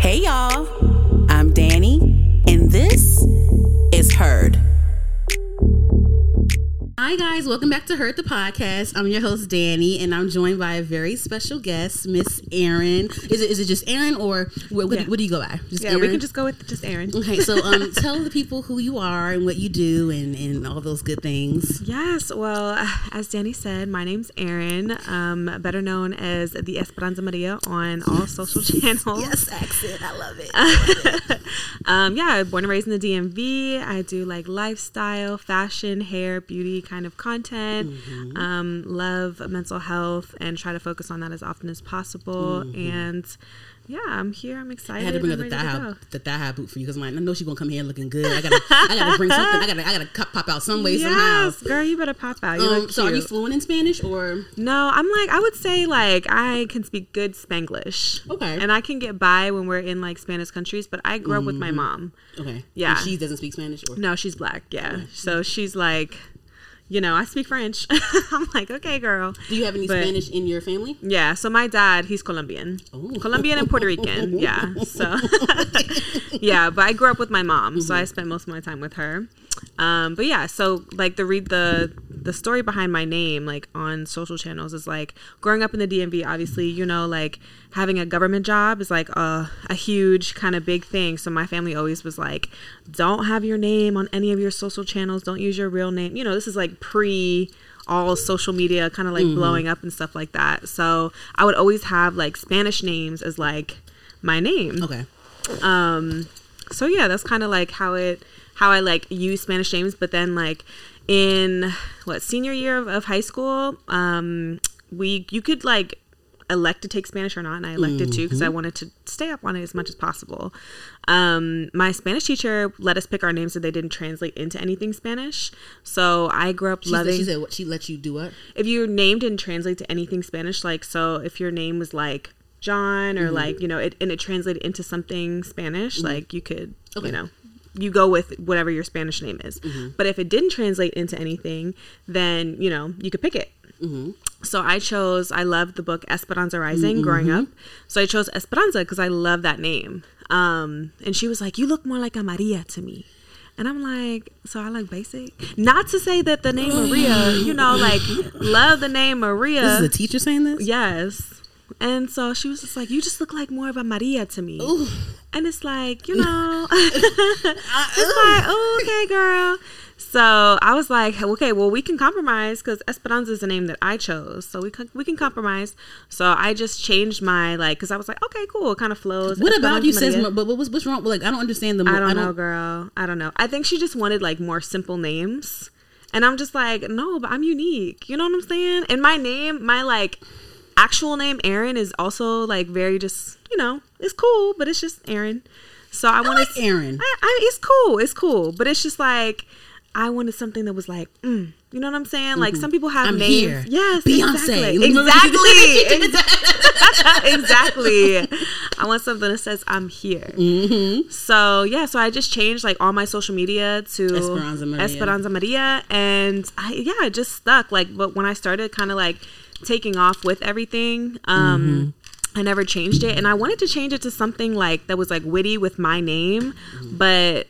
Hey y'all, Hi guys, welcome back to Herd the Podcast. I'm your host Dani, and I'm joined by a very special guest, Miss Erin. Is it is it just Erin, or what, what, Yeah. what do you go by? Just Yeah, we can just go with just Erin. Okay, so um, tell the people who you are and what you do, and and all those good things. Yes, well, as Dani said, my name's Erin, um, better known as the Esperanza Maria on all social channels. Yes, accent, I love it. Um, yeah, born and raised in the DMV. I do like lifestyle, fashion, hair, beauty kind of content. Mm-hmm. Um, love mental health and try to focus on that as often as possible. And yeah, I'm here. I'm excited. I had to bring up I'm the thigh high, the thigh high boot for you because I know she's gonna come here looking good. I gotta, I gotta bring something. I gotta, I gotta pop out some way somehow. Yes, girl, you better pop out. You Um, so are you fluent in Spanish or? No, I'm like I would say like I can speak good Spanglish. Okay. And I can get by when we're in like Spanish countries, but I grew up with my Mm-hmm. mom. Okay. Yeah. And she doesn't speak Spanish or? No, she's black. Yeah. So she's like, you know, I speak French. I'm like, okay, girl. Do you have any But- Spanish in your family? Yeah. So my dad, he's Colombian, Oh. Colombian and Puerto Rican. Yeah. So yeah, but I grew up with my mom, so I spent most of my time with her. Um, but yeah, so like the read the the story behind my name, like on social channels, is like growing up in the DMV. Obviously, you know, like having a government job is like a a huge kind of big thing. So my family always was like, don't have your name on any of your social channels. Don't use your real name. You know, this is like pre all social media kind of like blowing up and stuff like that. So I would always have like Spanish names as like my name. Okay. Um, so yeah, that's kind of like how it how I like use Spanish names. But then like in what senior year of, of high school, um, we you could like elect to take Spanish or not, and I elected to because I wanted to stay up on it as much as possible. Um, my Spanish teacher let us pick our names so they didn't translate into anything Spanish. So I grew up She loving said, she said what she let you do what? if your name didn't translate to anything Spanish, like so if your name was like John or like, you know, it and it translated into something Spanish, like you could Okay. you know, you go with whatever your Spanish name is. Mm-hmm. But if it didn't translate into anything, then, you know, you could pick it. Mm-hmm. So I chose, I loved the book Esperanza Rising mm-hmm. growing up. So I chose Esperanza because I love that name. Um, and she was like, You look more like a Maria to me. And I'm like, So I look basic? Not to say that the name Maria, you know, like, love the name Maria. This is a teacher saying this? Yes. And so she was just like, You just look like more of a Maria to me. And it's like, you know, it's like, oh, okay, girl. So I was like, okay, well, we can compromise because Esperanza is the name that I chose. So we can, we can compromise. So I just changed my, like, because I was like, okay, cool. It kind of flows. What about Esperanza you says, Maria. but what's, what's wrong? Like, I don't understand the. mo- I don't know, girl. I don't know. I think she just wanted like more simple names. And I'm just like, no, but I'm unique. You know what I'm saying? And my name, my like actual name, Erin, is also like very just, you know, it's cool, but it's just Erin. So I, I wanted like Erin. I, I, it's cool. It's cool. But it's just like, I wanted something that was like, mm, you know what I'm saying? Like some people have I'm names. here. Yes, Beyonce. Exactly. Exactly. exactly. I want something that says I'm here. Mm-hmm. So yeah, so I just changed like all my social media to Esperanza Maria. Esperanza Maria, and I yeah, it just stuck. Like, but when I started kind of like taking off with everything, um. Mm-hmm. I never changed it, and I wanted to change it to something like that was like witty with my name, Mm-hmm. but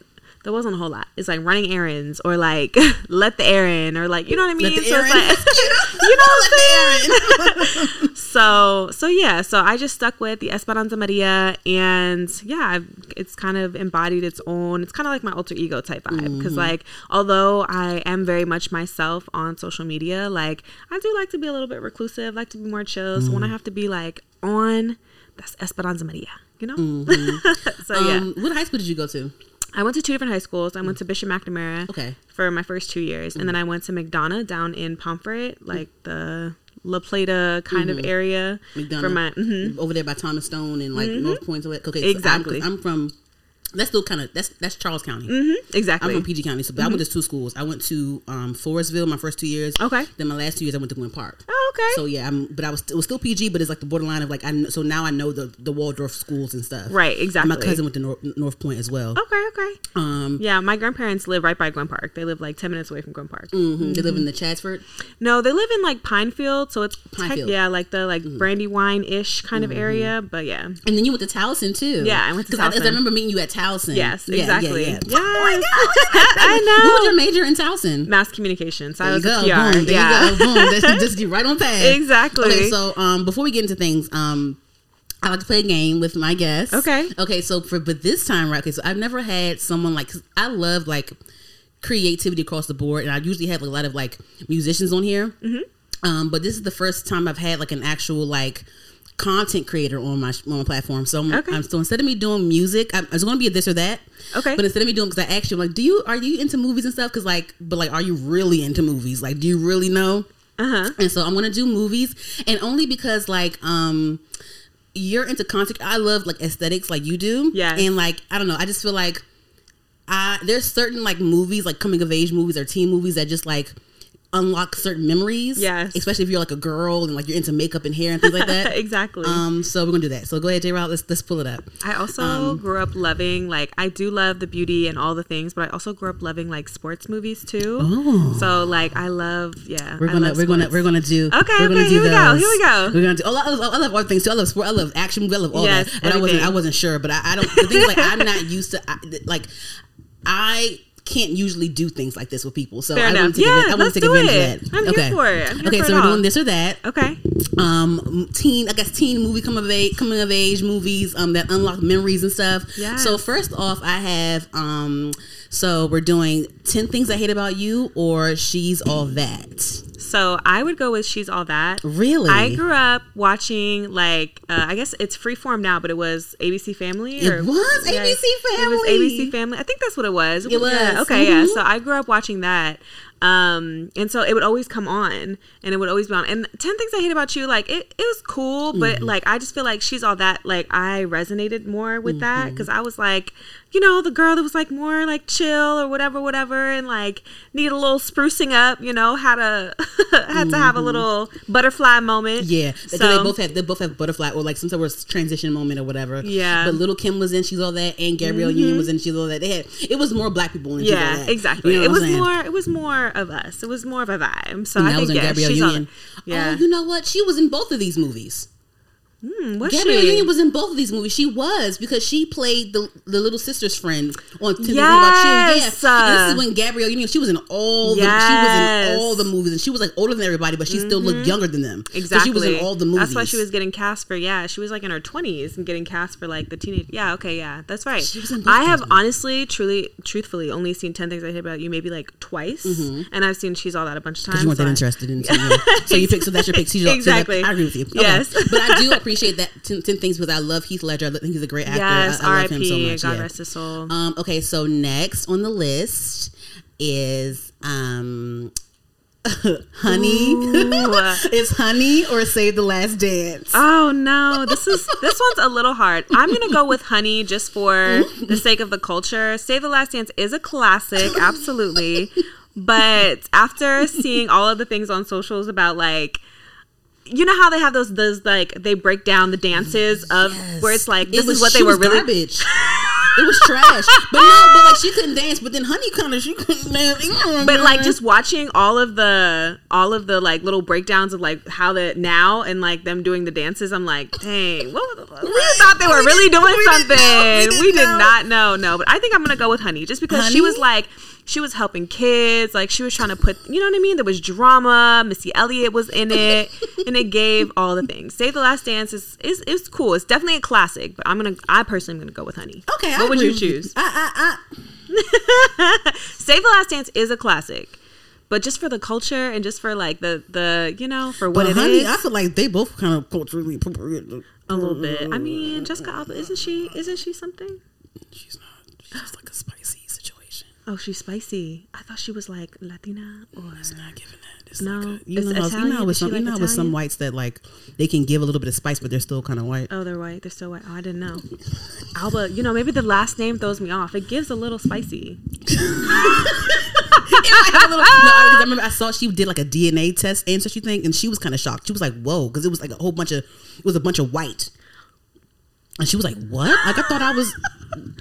there wasn't a whole lot. It's like running errands or like let the errand or like you know what I mean. the so it's errand. like you know what I'm saying. so so yeah, so I just stuck with the Esperanza Maria, and yeah, I've- it's kind of embodied its own. It's kind of like my alter ego type vibe because mm-hmm. like although I am very much myself on social media, like I do like to be a little bit reclusive, like to be more chill. So when I mm. have to be like on, that's Esperanza Maria. You know. Mm-hmm. so yeah. Um, what high school did you go to? I went to two different high schools. I went to Bishop McNamara Okay. for my first two years, and then I went to McDonough down in Pomfret, like the La Plata kind of area. McDonough. For my, mhm. Over there by Thomas Stone and like North Point. Okay, so I'm- Exactly. I'm, from That's still kind of that's that's Charles County. Mm-hmm. Exactly. I'm from PG County, so but I went to two schools. I went to um, Forestville my first two years. Okay. Then my last two years I went to Gwynn Park. oh, okay. So yeah, I'm, but I was it was still PG, but it's like the borderline of like I so now I know the the Waldorf schools and stuff. right. Exactly. My cousin went to North, North Point as well. Okay. Okay. Um, Yeah, my grandparents live right by Gwynn Park. They live like ten minutes away from Gwynn Park. mhm, They live in the Chatsford. No, they live in like Pinefield, so it's tech- Pinefield. yeah, like the like Brandywine ish kind of area. But yeah, And then you went to Towson too. Yeah, I went to 'Cause I, I Towson. remember meeting you at Towson. yes, Yeah, yeah, exactly. yeah. Yes. Oh my I know. What was your major in Towson? Mass communication. So I There you was go. a PR. Boom. There yeah. you go. Boom. That's just get right on path. Exactly. Okay, so um, before we get into things, um, I like to play a game with my guests. Okay. Okay. So for but this time, right? Okay. So I've never had someone like I love like creativity across the board, and I usually have a lot of like musicians on here. Mm-hmm. Um, but this is the first time I've had like an actual like content creator on my on my platform. So I'm, Okay. I'm so instead of me doing music, I'm, it's going to be a this or that. Okay. But instead of me doing, because I asked you, like, do you are you into movies and stuff? Because like, but like, are you really into movies? Like, do you really know? Uh huh. And so I'm gonna do movies, and only because like um you're into content. I love like aesthetics, like you do. Yeah. And like I don't know, I just feel like I there's certain like movies, like coming of age movies or teen movies that just like unlock certain memories. Yes. Especially if you're like a girl and like you're into makeup and hair and things like that. exactly. Um. So we're gonna do that. So go ahead, J. Rod. Let's let's pull it up. I also um, grew up loving like I do love the beauty and all the things, but I also grew up loving like sports movies too. Oh. So like I love yeah. We're I gonna we're gonna we're gonna do Okay, we're gonna okay, do here we go, here we go. We're gonna do. Oh, I love, I love other things too. I love sport. I love action movie. I love all Yes, that. But I wasn't. I wasn't sure. But I, I don't. The thing is, like I'm not used to I, like I can't usually do things like this with people. So Fair I want to take, Yeah, advantage, I want to take advantage of that. I'm here for it. I'm here okay, for so it we're all. doing this or that. Okay. Um, teen, I guess teen movie coming of age, coming of age movies um, that unlock memories and stuff. Yeah. So first off, I have um, so we're doing ten things I hate about you or she's all that. So I would go with She's All That. Really? I grew up watching like uh, I guess it's freeform now, but it was ABC Family. It was ABC Family. It was. ABC Family. I think that's what it was. It Yeah, was. okay, yeah. Mhm. So I grew up watching that. Um, and so it would always come on and it would always be on. And 10 Things I Hate About You, like it, it was cool, but Mm-hmm. like I just feel like she's all that. Like I resonated more with that Mm-hmm. because I was like, you know, the girl that was like more like chill or whatever, whatever, and like need a little sprucing up, you know, had a had to have a little butterfly moment. Mm-hmm. Yeah, So- they both have they both have butterfly or like some sort of transition moment or whatever. Yeah. Mm-hmm. but Lil' Kim was in She's All That, and Gabrielle Union was in She's All That. They had it was more black people in Yeah, That. exactly. You know it was I'm saying? more. It was more of us. It was more of a vibe. So And I that think was in yeah, Gabrielle Union. yeah. Oh, you know what? She was in both of these movies. Hmm, was Gabrielle she? Union was in both of these movies. She was because she played the the little sister's friend on Ten Things About You. Yeah, Yes. Uh, and this is when Gabrielle Union. She was in all the she was in all the movies, and she was like older than everybody, but she still looked mm-hmm. younger than them. So Exactly. she was in all the movies. That's why she was getting cast for. Yeah, she was like in her twenties and getting cast for like the teenage. Yeah, okay, yeah, that's right. She was in both I have movies. honestly, truly, truthfully, only seen Ten Things I Hate About You maybe like twice, mm-hmm. and I've seen She's All That a bunch of times. You weren't that so I- interested in so you pick. So that's your pick. So you- so that- Exactly. I agree with you. Okay. Yes. but I do appreciate that ten, 10 things because I love Heath Ledger. I think he's a great actor. Yes, I, I love him so much. God yeah. rest his soul. Um, okay, so next on the list is um, Honey. Is Honey or Save the Last Dance? Oh no, this is this one's a little hard. I'm gonna go with Honey just for the sake of the culture. Save the Last Dance is a classic, absolutely. But after seeing all of the things on socials about like you know how they have those those like they break down the dances mm, of where it's like It this was- is what they were really garbage. it was trash. But no, but like she couldn't dance. But then Honey kind of she couldn't dance. but like just watching all of the all of the like little breakdowns of like how the now and like them doing the dances i'm like dang what, what- we thought they were We really doing we something know. We did not know no but i think i'm gonna go with honey just because she was like she was helping kids like she was trying to put you know what i mean there was drama missy elliott was in it and it gave all the things save the last dance is is, is cool it's definitely a classic but i'm gonna i personally am gonna go with honey Okay, I what would agree you choose I, I, I, Save the Last Dance is a classic, but just for the culture and just for like the the you know for what but it Honey, is, I feel like they both kind of culturally appropriate. a little bit. I mean, Jessica Alba isn't she? Isn't she something? She's not. She's like a situation. Oh, she's spicy. I thought she was like Latina or It's not giving that. It's No. like, you It's know, you Italian? know, with some, you like, know, with some whites that like they can give a little bit of spice, but they're still kind of white. Oh, they're white. They're still white. Oh, I didn't know. Alba, you know, maybe the last name throws me off. It gives a little spicy. I little- no, I, 'cause I remember I saw she did like a DNA test ancestry thing, and she was kind of shocked. She was like, "Whoa," because it was like a whole bunch of it was a bunch of white, and she was like, "What?" Like I thought I was.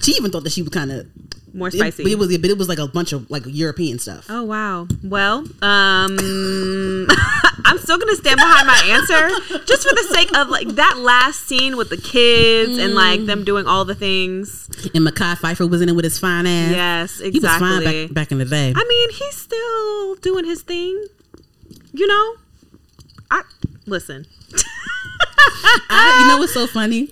She even thought that she was kind of More It, spicy. but it was, but it was like a bunch of like European stuff. Oh wow. Well, um I'm still gonna stand behind my answer just for the sake of like that last scene with the kids and like them doing all the things. And Mekhi Phifer was in it with his fine ass. Yes, he was fine exactly. back, back in the day. I mean, he's still doing his thing. You know? I listen. I, you know what's so funny?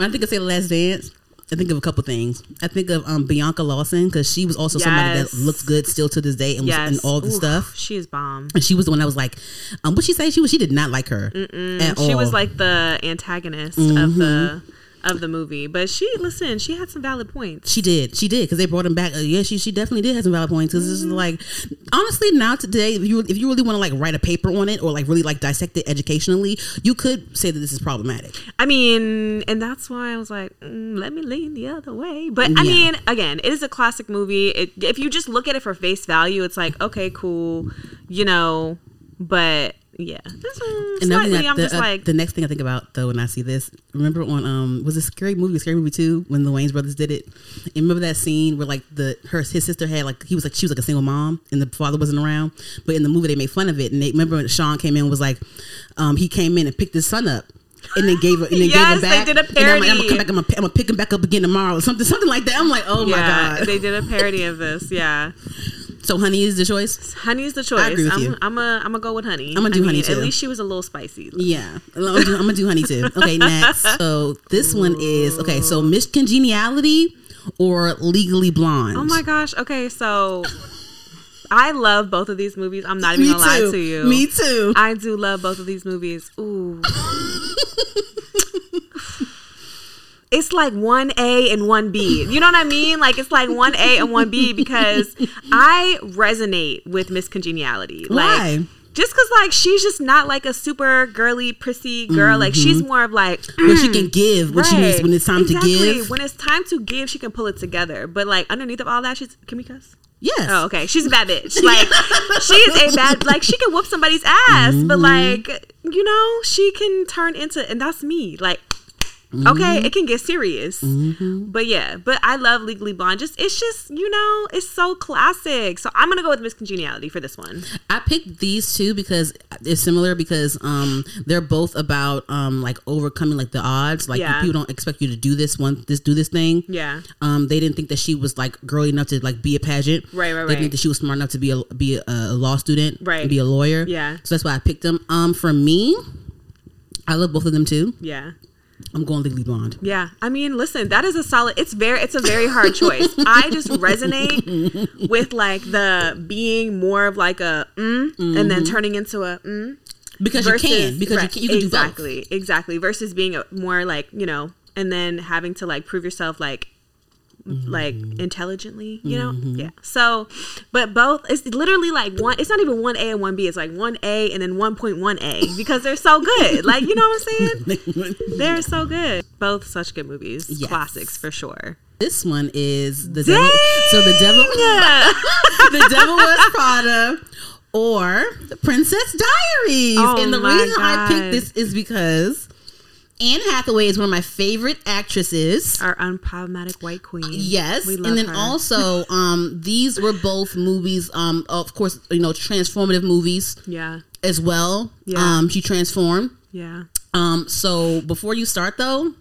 When I think of Say the Last Dance, I think of a couple things. I think of um, Bianca Lawson because she was also somebody that looks good still to this day and was Yes. in all the stuff. She is bomb. And she was the one that was like, um, what she say? She was she did not like her at all. She was like the antagonist of Mm-hmm. the of the movie. But she listen, she had some valid points. She did. She did because they brought him back. Uh, yeah, she she definitely did have some valid points. Because this is Mm-hmm. like, honestly, now today, if you if you really want to like write a paper on it or like really like dissect it educationally, you could say that this is problematic. I mean, and that's why I was like, mm, let me lean the other way. But I Yeah. mean, again, it is a classic movie. It, if you just look at it for face value, it's like, okay, cool, you know. But yeah, this one, Another thing slightly, I'm the, just uh, like, the next thing I think about though when I see this, remember on um was it Scary Movie, Scary Movie Two when the Wayans brothers did it? And remember that scene where like the her his sister had like he was like she was like a single mom and the father wasn't around, but in the movie they made fun of it and they remember when Sean came in and was like, um he came in and picked his son up. And then gave her, and then Yes, gave her they back. did a And I'm, like, I'm gonna come back. I'm gonna, I'm gonna pick him back up again tomorrow, or something, something like that. I'm like, oh my yeah, god. they did a parody of this. Yeah, so honey is the choice. honey's the choice. I agree with I'm, you. I'm a, I'm gonna go with honey. I'ma do I honey, mean, too. At least she was a little spicy. Yeah, I'm gonna, do, I'm gonna do honey too. Okay, next. So this one is okay. So Miss Congeniality or Legally Blonde. Oh my gosh. Okay, so I love both of these movies. I'm not even Me gonna lie to you. Me too. I do love both of these movies. Ooh. it's like 1A and 1B. You know what I mean? Like it's like 1A and 1B because I resonate with Miss Congeniality. Like Why? just cuz like she's just not like a super girly prissy girl. Like she's more of like Where she can give when she needs when it's time Exactly. to give. When it's time to give, she can pull it together. But like underneath of all that, she's can we cuss? Yes. Oh, okay. She's a bad bitch. Like she is a bad like she can whoop somebody's ass, but Mm-hmm. like you know, she can turn into and that's me. Like Mm-hmm. okay, it can get serious. But yeah, but I love Legally Blonde. Just it's just, you know, it's so classic. So I'm gonna go with Miss Congeniality for this one. I picked these two because it's similar because um they're both about um like overcoming like the odds. Like Yeah. people don't expect you to do this one this do this thing. Yeah. Um, they didn't think that she was like girly enough to like be a pageant. Right, right, They right. think that she was smart enough to be a be a, a law student. Right. Be a lawyer. Yeah. So that's why I picked them. Um, for me, I love both of them too. Yeah. I'm going Legally Blonde. Yeah, I mean, listen, that is a solid. It's very, it's a very hard choice. I just resonate with like the being more of like a mm, and then turning into a mm. Because you can. Because right, you can. You can do both. exactly, exactly. Versus being a, more like you know, and then having to like prove yourself like like Mm-hmm. intelligently, you know? Yeah. So, but both, it's literally like one, it's not even 1A and 1B. It's like 1A and then 1.1A because they're so good. Like, you know what I'm saying? They're so good. Both such good movies. Yes. Classics for sure. This one is the Dang! devil. So the devil, the devil was Prada, or the Princess Diaries. Oh and the reason I picked this is because Anne Hathaway is one of my favorite actresses. Our unproblematic white queen. Yes, We love and then her. also, um, these were both movies. Um, of course, you know, transformative movies Yeah. as well. Yeah. Um, she transformed. Yeah. Um, so before you start though,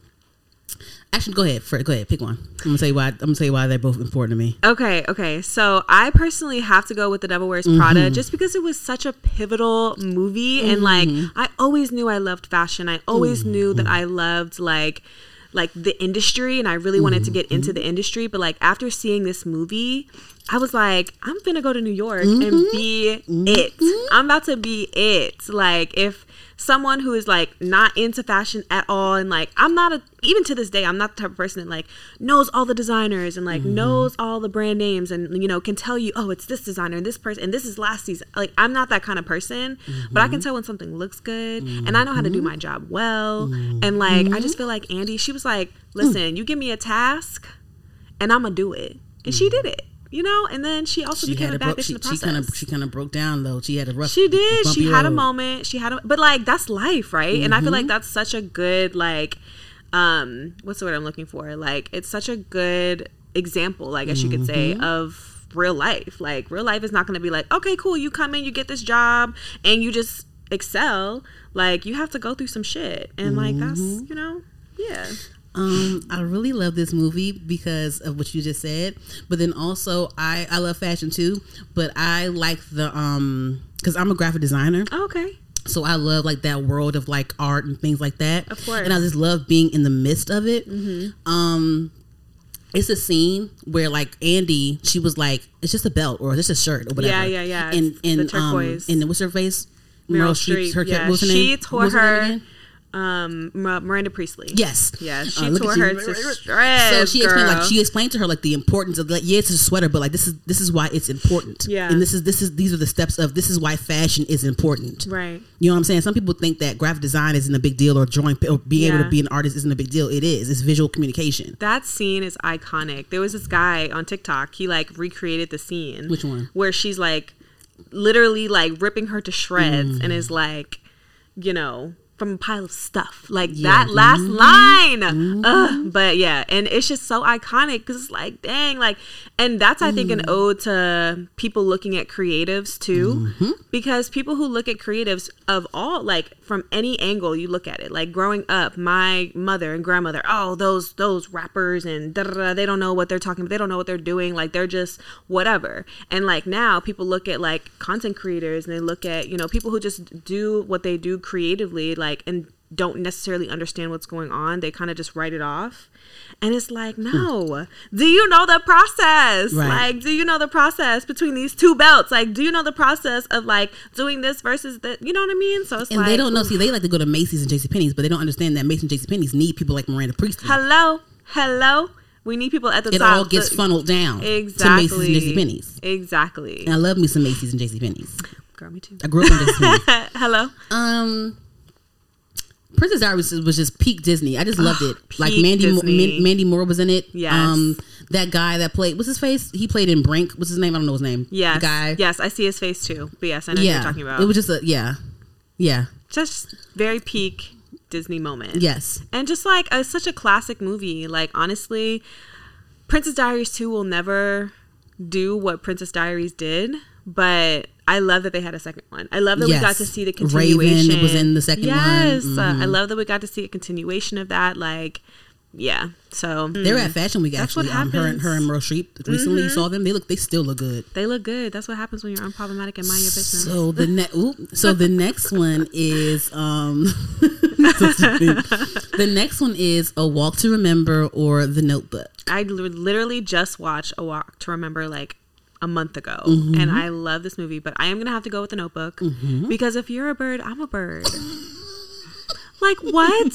actually, go ahead. For, go ahead, pick one. I'm gonna tell you why. I'm gonna tell you why they're both important to me. Okay, okay. So I personally have to go with The Devil Wears Mm-hmm. Prada just because it was such a pivotal movie and like Mm-hmm. I always knew I loved fashion. I always knew that I loved like like the industry and I really wanted to get Mm-hmm. into the industry, but like after seeing this movie, I was like, I'm gonna go to New York Mm-hmm. and be it. I'm about to be it. Like if someone who is like not into fashion at all and like I'm not a even to this day I'm not the type of person that like knows all the designers and like mm-hmm. knows all the brand names and you know can tell you oh it's this designer and this person and this is last season. Like I'm not that kind of person but I can mm-hmm. tell when something looks good and I know how to do mm-hmm. my job well and like I just feel like Andy she was like hmm. listen you give me a task and I'm gonna do it. And she did it you know and then she also She became a a bad broke. bitch She in the process kind of she kind of broke down though. She had a rough. she did. She had a moment. She had a, but like that's life, right? And I feel like Mm-hmm. that's such a good like, um, what's the word I'm looking for? Like it's such a good example, I guess you could say, Mm-hmm. of real life. Like real life is not going to be like, okay, cool, you come in, you get this job, and you just excel. Like you have to go through some shit, and like that's Mm-hmm. you know, yeah. Um, I really love this movie because of what you just said, but then also I I love fashion too, but I like the um because I'm a graphic designer, Okay. so I love like that world of like art and things like that. Of course. and I just love being in the midst of it. Hmm. Um, it's a scene where like Andy, she was like, it's just a belt or just a shirt or whatever. Yeah, yeah, yeah. And and the turquoise. um, and what's her face? Meryl Streep's- Streep. Her, yeah. what was her she name? tore What was name her. Um, Miranda Priestly. Yes. Yeah, she Uh, tore her to shreds. So she explained like she explained to her like the importance of like yeah it's a sweater but like this is this is why it's important Yeah. and this is this is these are the steps of this is why fashion is important Right. you know what I'm saying some people think that graphic design isn't a big deal or drawing or being able to be an artist isn't a big deal it is it's visual communication That scene is iconic. There was this guy on TikTok. He like recreated the scene. Which one? Where she's like literally like ripping her to shreds Mm. and is like, you know, from a pile of stuff. Like Yeah. that last Mm-hmm. line. Ugh. But yeah, and it's just so iconic because it's like, dang, like, and that's I think an Mm. ode to people looking at creatives too, Mm-hmm. because people who look at creatives of all like from any angle you look at it. Like growing up, my mother and grandmother, oh those those rappers and they don't know what they're talking about. They don't know what they're doing. Like they're just whatever. And like now, people look at like content creators and they look at you know people who just do what they do creatively, like and don't necessarily understand what's going on. They kind of just write it off. And it's like, no. Do you know the process? Right. Like, do you know the process between these two belts? Like, do you know the process of like doing this versus that? You know what I mean? So it's and like, they don't know see they like to go to Macy's and JCPenney's but they don't understand that Macy's and JCPenney's need people like Miranda Priestly hello, hello. We need people at the it top. It all gets funneled down Exactly. to Macy's and JCPenney's Exactly. and I love me some Macy's and JCPenney's Girl, me too. I grew up on JCPenney's hello. Um, Princess Diaries was, was just peak Disney. I just loved it. Like Mandy, Mo- Man- Mandy Moore was in it. Yes. Um, that guy that played what's his face? He played in Brink. What's his name? I don't know his name. Yeah, The guy. Yes, I see his face too. But yes, I know what you're talking about. It was just a yeah, yeah, just very peak Disney moment. yes. and just like a, such a classic movie like honestly princess diaries 2 will never do what princess diaries did but i love that they had a second one i love that we got to see the Raven continuation was in the second one. yes uh, i Mhm. love that we got to see a continuation of that like yeah so They were at Fashion Week That's what actually. Um, her and happens. Mm-hmm. her and Meryl Streep recently. You saw them. They look. They still look good. they look good that's what happens when you're unproblematic and mind your business So the next, so the next one is um, the next one is a Walk to Remember or The Notebook. I literally just watched A Walk to Remember like a month ago, Mm-hmm. and I love this movie. But I am gonna have to go with the Notebook because if you're a bird, I'm a bird. like what?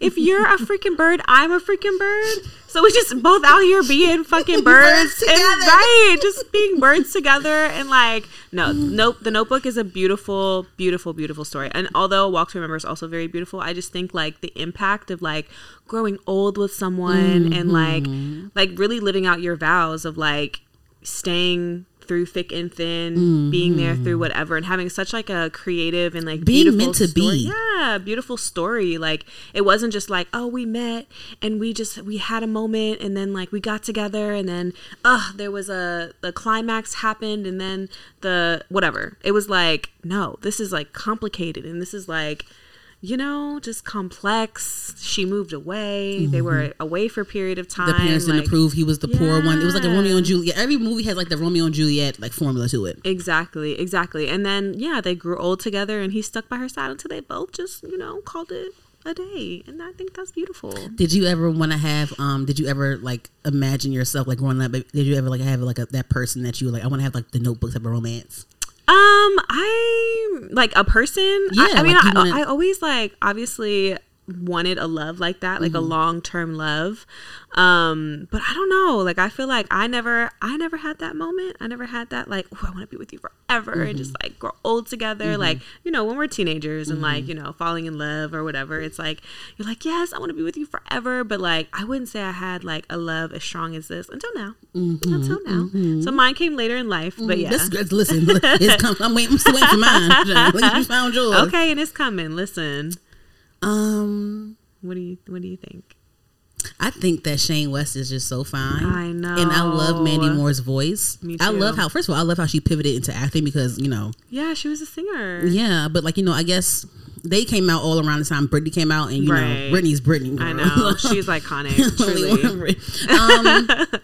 if you're a freaking bird, I'm a freaking bird. So we're just both out here being fucking birds, and together. right, just being birds together, and like no, nope. The Notebook is a beautiful, beautiful, beautiful story. And although Walk to Remember is also very beautiful, I just think like the impact of like growing old with someone and like like really living out your vows of like staying through thick and thin, being there through whatever, and having such like a creative and like Being meant to story. be. Yeah, beautiful story. Like it wasn't just like oh we met and we just we had a moment and then like we got together and then uh there was a the climax happened and then the whatever. It was like no, this is like complicated and this is like you know, just complex. She moved away. They were away for a period of time. Mm-hmm. The parents didn't approve. He was the poor one. It was like a Romeo and Juliet. Every movie has like the Romeo and Juliet like formula to it. Exactly, exactly. And then yeah, they grew old together and he stuck by her side until they both just, you know, called it a day, and I think that's beautiful. Did you ever want to have? Um, did you ever like imagine yourself like growing up? Did you ever like have like a, that person that you like? I want to have like the Notebook type of romance. Um, I like a person. Yeah, I, I mean, like I, wanted- I always like obviously wanted a love like that, like a Mm-hmm. long term love. Um, but I don't know. Like I feel like I never, I never had that moment. I never had that like, oh, I want to be with you forever and just Mm-hmm. like grow old together. Like you know, when we're teenagers and like you know falling in love or whatever, it's like you're like, yes, I want to be with you forever. But like I wouldn't say I had like a love as strong as this until now. Until now. So mine came later in life. But yeah. Mm-hmm. Listen, it's come, I'm waiting. I'm waiting for mine. You found yours. Okay, and it's coming. Listen, Um, what do you what do you think? I think that Shane West is just so fine. I know. and I love Mandy Moore's voice. Me I love how first of all, I love how she pivoted into acting because you know, Yeah, she was a singer. yeah. But like you know, I guess they came out all around the time Britney came out, and you know, Britney's Britney. I know she's iconic. Truly. um,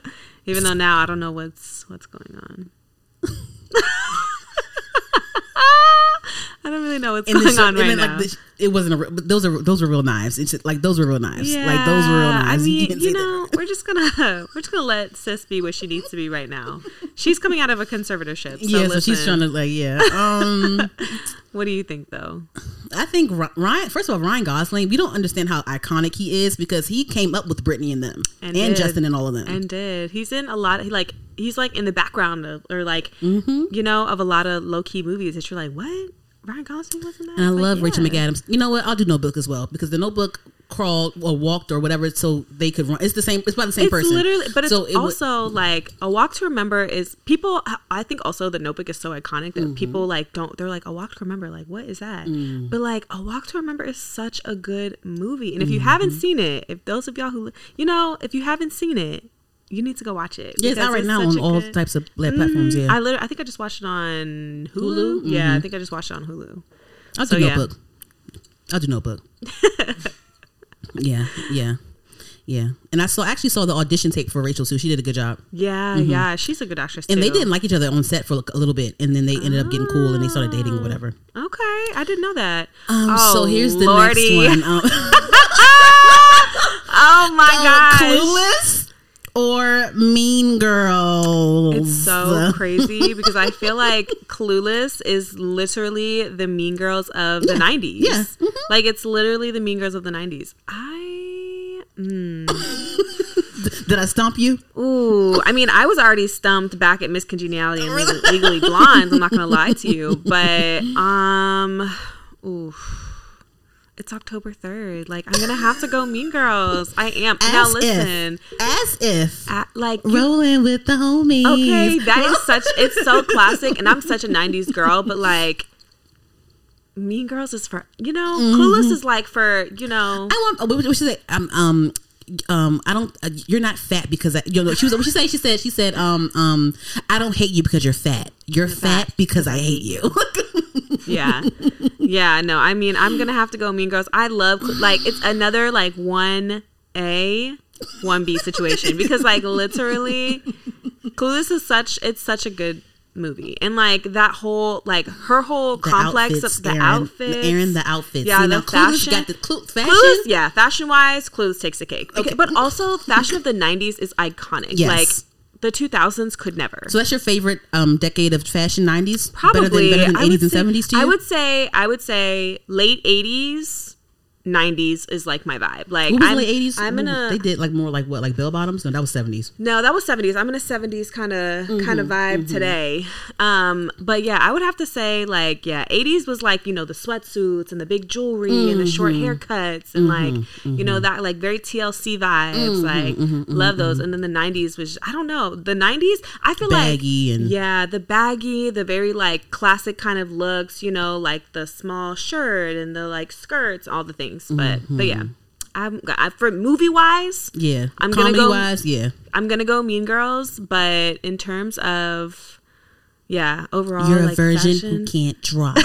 Even though now I don't know what's what's going on. I don't really know what's going the, on right now. the, it wasn't a, re- but those are those are real knives. It's like those were real knives. like those were real Yeah, knives. I mean, can't you, say that. know, we're just gonna we're just gonna let sis be what she needs to be right now. She's coming out of a conservatorship. So yeah, so she's trying to like yeah. Um, What do you think though? I think Ryan. First of all, Ryan Gosling. We don't understand how iconic he is because he came up with Britney and them And and. Justin and all of them. and did he's in a lot he like he's like in the background of or like Mm-hmm. you know of a lot of low-key movies that you're like what ryan gosling wasn't that And I like, love Rachel. McAdams. You know what? I'll do Notebook as well because the Notebook crawled or walked or whatever, so they could run. It's the same. It's by the same it's person. literally but it's So it would- also like a walk to remember is people i think also the notebook is so iconic Mm-hmm. that people like don't they're like a walk to remember like what is that Mm. but like a walk to remember is such a good movie and if you haven't Mm-hmm. seen it if those of y'all who you know if you haven't seen it you need to go watch it yeah, it's out right now on all good- types of pla- platforms. Mhm. Yeah, I literally, I think I just watched it on Hulu. Hulu? Yeah, Mm-hmm. I think I just watched it on Hulu. I'll so, do yeah. Notebook. I'll do Notebook. yeah, yeah, yeah. And I saw actually saw the audition tape for Rachel too. She did a good job. Yeah, yeah, she's a good actress too. Mm-hmm. And they didn't like each other on set for a little bit, and then they ended up getting cool and they started dating or whatever. Okay, I didn't know that. Um, oh, so here's the Lordy. next one. Um, Oh my god, Clueless or Mean Girls. it's so crazy because I feel like Clueless is literally the Mean Girls of the Yeah, '90s. yeah, mhm. like it's literally the Mean Girls of the '90s. I. mm, Did I stomp you? Ooh, I mean, I was already stumped back at Miss Congeniality and Legally, Legally Blonde. I'm not gonna lie to you, but um, ooh, it's October third. Like, I'm gonna have to go Mean Girls. I am now. As Listen, if, as if at, like, you- rolling with the homies. okay, that is such. It's so classic, and I'm such a '90s girl, but like. Mean Girls is for you know. Clueless is like for you know. I want. What should she say? Um, um, um. I don't. Uh, you're not fat because I, you know. She was. What she say? She said. She said. Um, um. I don't hate you because you're fat. You're, fat, because I hate you. yeah yeah no i mean i'm gonna have to go mean girls i love like it's another like one a one b situation because like literally clueless is such it's such a good movie and like that whole like her whole The complex outfits, of the Erin. outfits Erin, the outfits. Yeah, you the know, Clueless fashion. got the clu- fashion. Clueless, yeah, fashion wise, Clueless takes the cake. Okay. But also, fashion of the '90s is iconic. Yes. Like the 2000s could never. So that's your favorite um decade of fashion? Nineties, Probably better than, better than I would eighties and say- seventies to you. I would say I would say late eighties, nineties is like my vibe. Like I'm, late eighties? I'm gonna They did like more like what, like bell bottoms? No, that was seventies. no, that was seventies. I'm in a seventies kind of Mm-hmm, kind of vibe today. Um, but yeah, I would have to say like yeah, eighties was like you know the sweatsuits and the big jewelry and the short Mm-hmm. haircuts and like you know that like very TLC vibes. Mm-hmm, like love those. And then the nineties was I don't know the nineties. I feel Baggy like and- yeah, the baggy, the very like classic kind of looks. You know, like the small shirt and the like skirts, all the things. But but yeah. Mm-hmm. I'm I, for movie wise, Yeah, I'm gonna comedy go- wise, yeah. I'm gonna go Mean Girls, but in terms of yeah, overall, You're a like virgin fashion, who can't drive.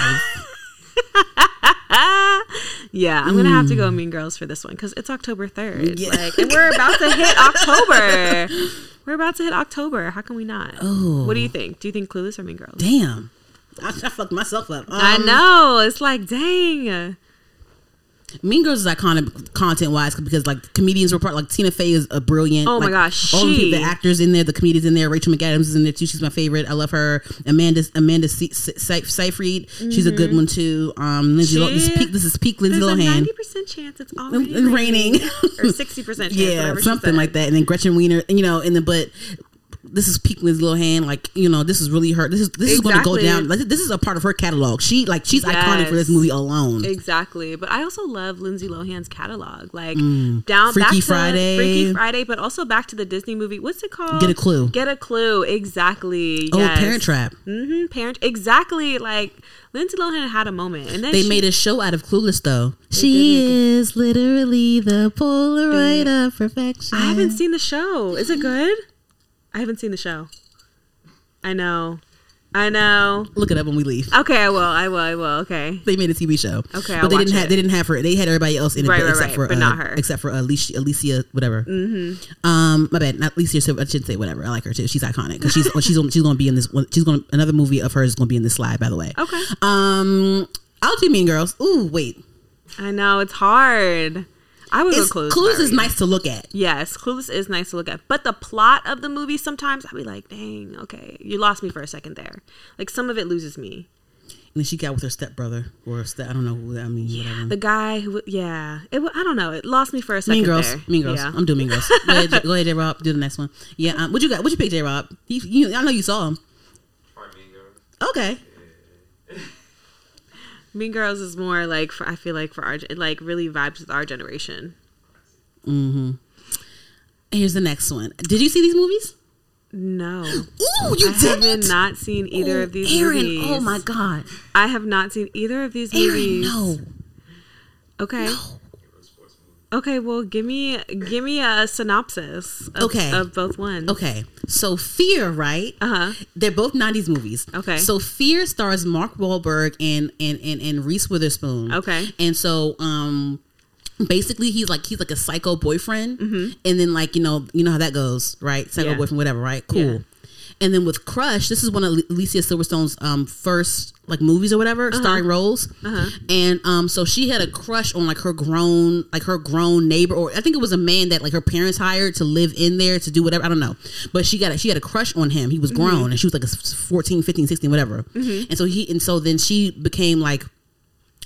yeah, I'm gonna have to go Mean Girls for this one because it's October third, Mm. Yeah. like, and we're about to hit October. We're about to hit October. How can we not? Oh. What do you think? Do you think Clueless or Mean Girls? Damn, I, I fucked myself up. I Um, know. It's like, dang. Mean Girls is iconic content wise because like comedians were part like Tina Fey is a brilliant. Oh my like, gosh, all the, she- the actors in there, the comedians in there. Rachel McAdams is in there too. She's my favorite. I love her. Amanda Amanda Se- Se- Se- Seyfried. She's a good one too. Um, Lindsay. Lo- this is Mm-hmm. Peak. This is peak Lindsay There's a Lohan. ninety percent chance it's already It's raining. raining, or sixty percent yeah, something like that. And then Gretchen Wiener, you know, and then but this is peak Lindsay Lohan. Like you know, this is really her. This is this is going to go down. Like this is a part of her catalog. She like she's iconic for this movie alone. Exactly, but I also love Lindsay Lohan's catalog, like down back Mm. Freaky to Friday. Freaky Friday, but also back to the Disney movie. What's it called? Get a Clue. Get a Clue. Exactly. Oh, yes. Parent Trap. Mm-hmm. Parent. Exactly. Like Lindsay Lohan had a moment, and then They she, made a show out of Clueless though. She is literally the Polaroid of perfection. I haven't seen the show. Is it good? I haven't seen the show. I know. I know. Look it up when we leave. Okay, I will. I will. I will. Okay. They made a TV show. Okay, but I'll they watch didn't have they didn't have her. They had everybody else in it, Right, but right, except right, for but uh, not her. except for Alicia, Alicia whatever. Mm-hmm. Um, my bad, not Alicia. So I shouldn't say whatever. I like her too. She's iconic because she's she's she's going to be in this. one- She's going another movie of hers is going to be in this slide. By the way. Okay. Um, I'll do Mean Girls. Ooh, wait. I know it's hard. I would It's, go Clueless. Clueless is nice to look at. Yes, Clueless is nice to look at, but the plot of the movie sometimes I'd be like, dang, okay, you lost me for a second there. Like some of it loses me. And then she got with her stepbrother or step. I don't know who. I mean, whatever. The guy who, yeah, it. I don't know. It lost me for a second. Mean Girls. there. Mean Girls. Yeah. I'm doing Mean Girls. Go ahead, J- go ahead, J. Rob. Do the next one. Yeah. Um, what you got? What you pick, J. Rob? You, I know you saw him. Probably Mean Girls. Okay. Mean Girls is more like for, I feel like for our it like really vibes with our generation. And here's the next one. Did you see these movies? No, Ooh, you I didn't. not seen either of these Erin, oh movies. oh my god, I have not seen either of these Erin, movies. no. Okay. Okay, well, give me give me a synopsis. Of, Okay. Of both ones. Okay, so Fear, right? Uh huh. They're both '90s movies. Okay. So Fear stars Mark Wahlberg and and and, and Reese Witherspoon. Okay. And so um basically he's like he's like a psycho boyfriend and then like you know you know how that goes right psycho Mm-hmm. Yeah. boyfriend whatever right cool Yeah. And then with crush this is one of alicia silverstone's um first like movies or whatever Uh-huh. starring roles. And um so she had a crush on like her grown like her grown neighbor or i think it was a man that like her parents hired to live in there to do whatever i don't know. But she got a, she had a crush on him. He was Mm-hmm. grown and she was like a s- 14 15 16 whatever. And so he and so then she became like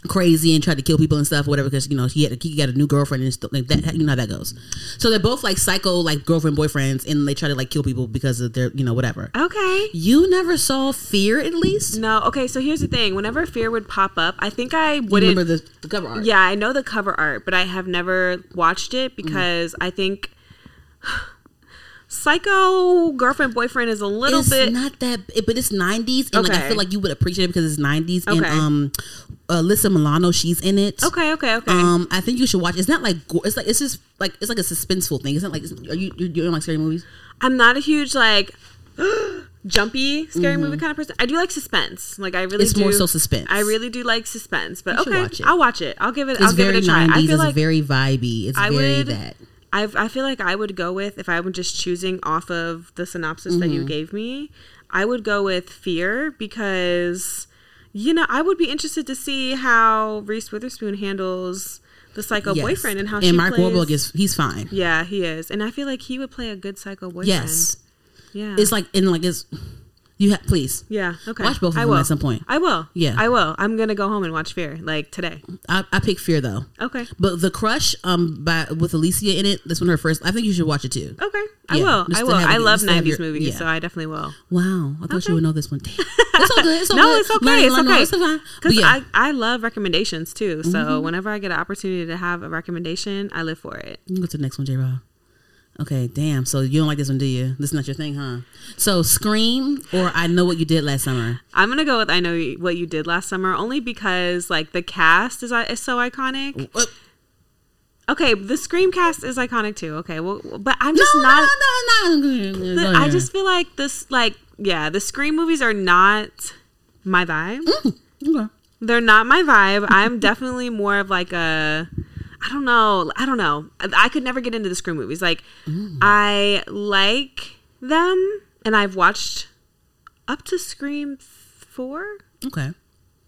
crazy and tried to kill people and stuff, whatever. Because you know he had he got a new girlfriend and stuff like that. You know how that goes. So they're both like psycho, like girlfriend boyfriends, and they try to like kill people because of their you know whatever. Okay. You never saw Fear, at least. No. Okay. So here's the thing. Whenever Fear would pop up, I think I wouldn't. remember the, the cover art? Yeah, I know the cover art, but I have never watched it because mm-hmm. I think Psycho girlfriend boyfriend is a little it's bit. not that, but it's '90s, and like I feel like you would appreciate it because it's '90s, and um, Alyssa Milano, she's in it. okay. Okay. Okay. Um, I think you should watch. It's not like it's like it's just like it's like a suspenseful thing. It's not like are you you don't like scary movies? I'm not a huge like jumpy scary movie kind of person. I do like suspense. Like I really Mm-hmm. It's do. more so suspense. I really do like suspense. But You okay, watch. I'll watch it. I'll give it. It's I'll give it a try. '90s. I feel it's like very vibey. It's I very would- that. I've, I feel like I would go with if I were just choosing off of the synopsis that Mm-hmm. you gave me. I would go with Fear because, you know, I would be interested to see how Reese Witherspoon handles the psycho Yes. boyfriend and how and she Mark plays. Wahlberg is he's fine. yeah, he is, and I feel like he would play a good psycho boyfriend. Yes, yeah, it's like in like it's you have please. yeah. Okay, Watch both of I them will. at some point. I will. Yeah. I will. I'm gonna go home and watch Fear like today. I, I pick Fear though, Okay. but The Crush um by with Alicia in it. This one her first. I think you should watch it too. Okay, I Yeah, will. I will. I it- love just to have '90s your- movies, yeah. so I definitely will. Wow, I thought Okay. you would know this one. Damn. It's all good. It's all no, good. it's okay. Learning, it's learning, okay. It's fine. Because yeah, Mm-hmm. I, I love recommendations too. So whenever I get an opportunity to have a recommendation, I live for it. you can go to the next one, J. Rob. Okay, damn. So you don't like this one, do you? This is not your thing, huh? So Scream or I Know What You Did Last Summer. I'm gonna go with I know what you did last summer, only because like the cast is, uh, is so iconic. What? Okay, the Scream cast is iconic too. Okay, well, but I'm just no, not. no, no, no. the- I just feel like this, like, yeah, the Scream movies are not my vibe. Mm, okay. They're not my vibe. I'm definitely more of like a I don't know. I don't know. I, I could never get into the Scream movies. Like mm. I like them and I've watched up to Scream 4. Okay.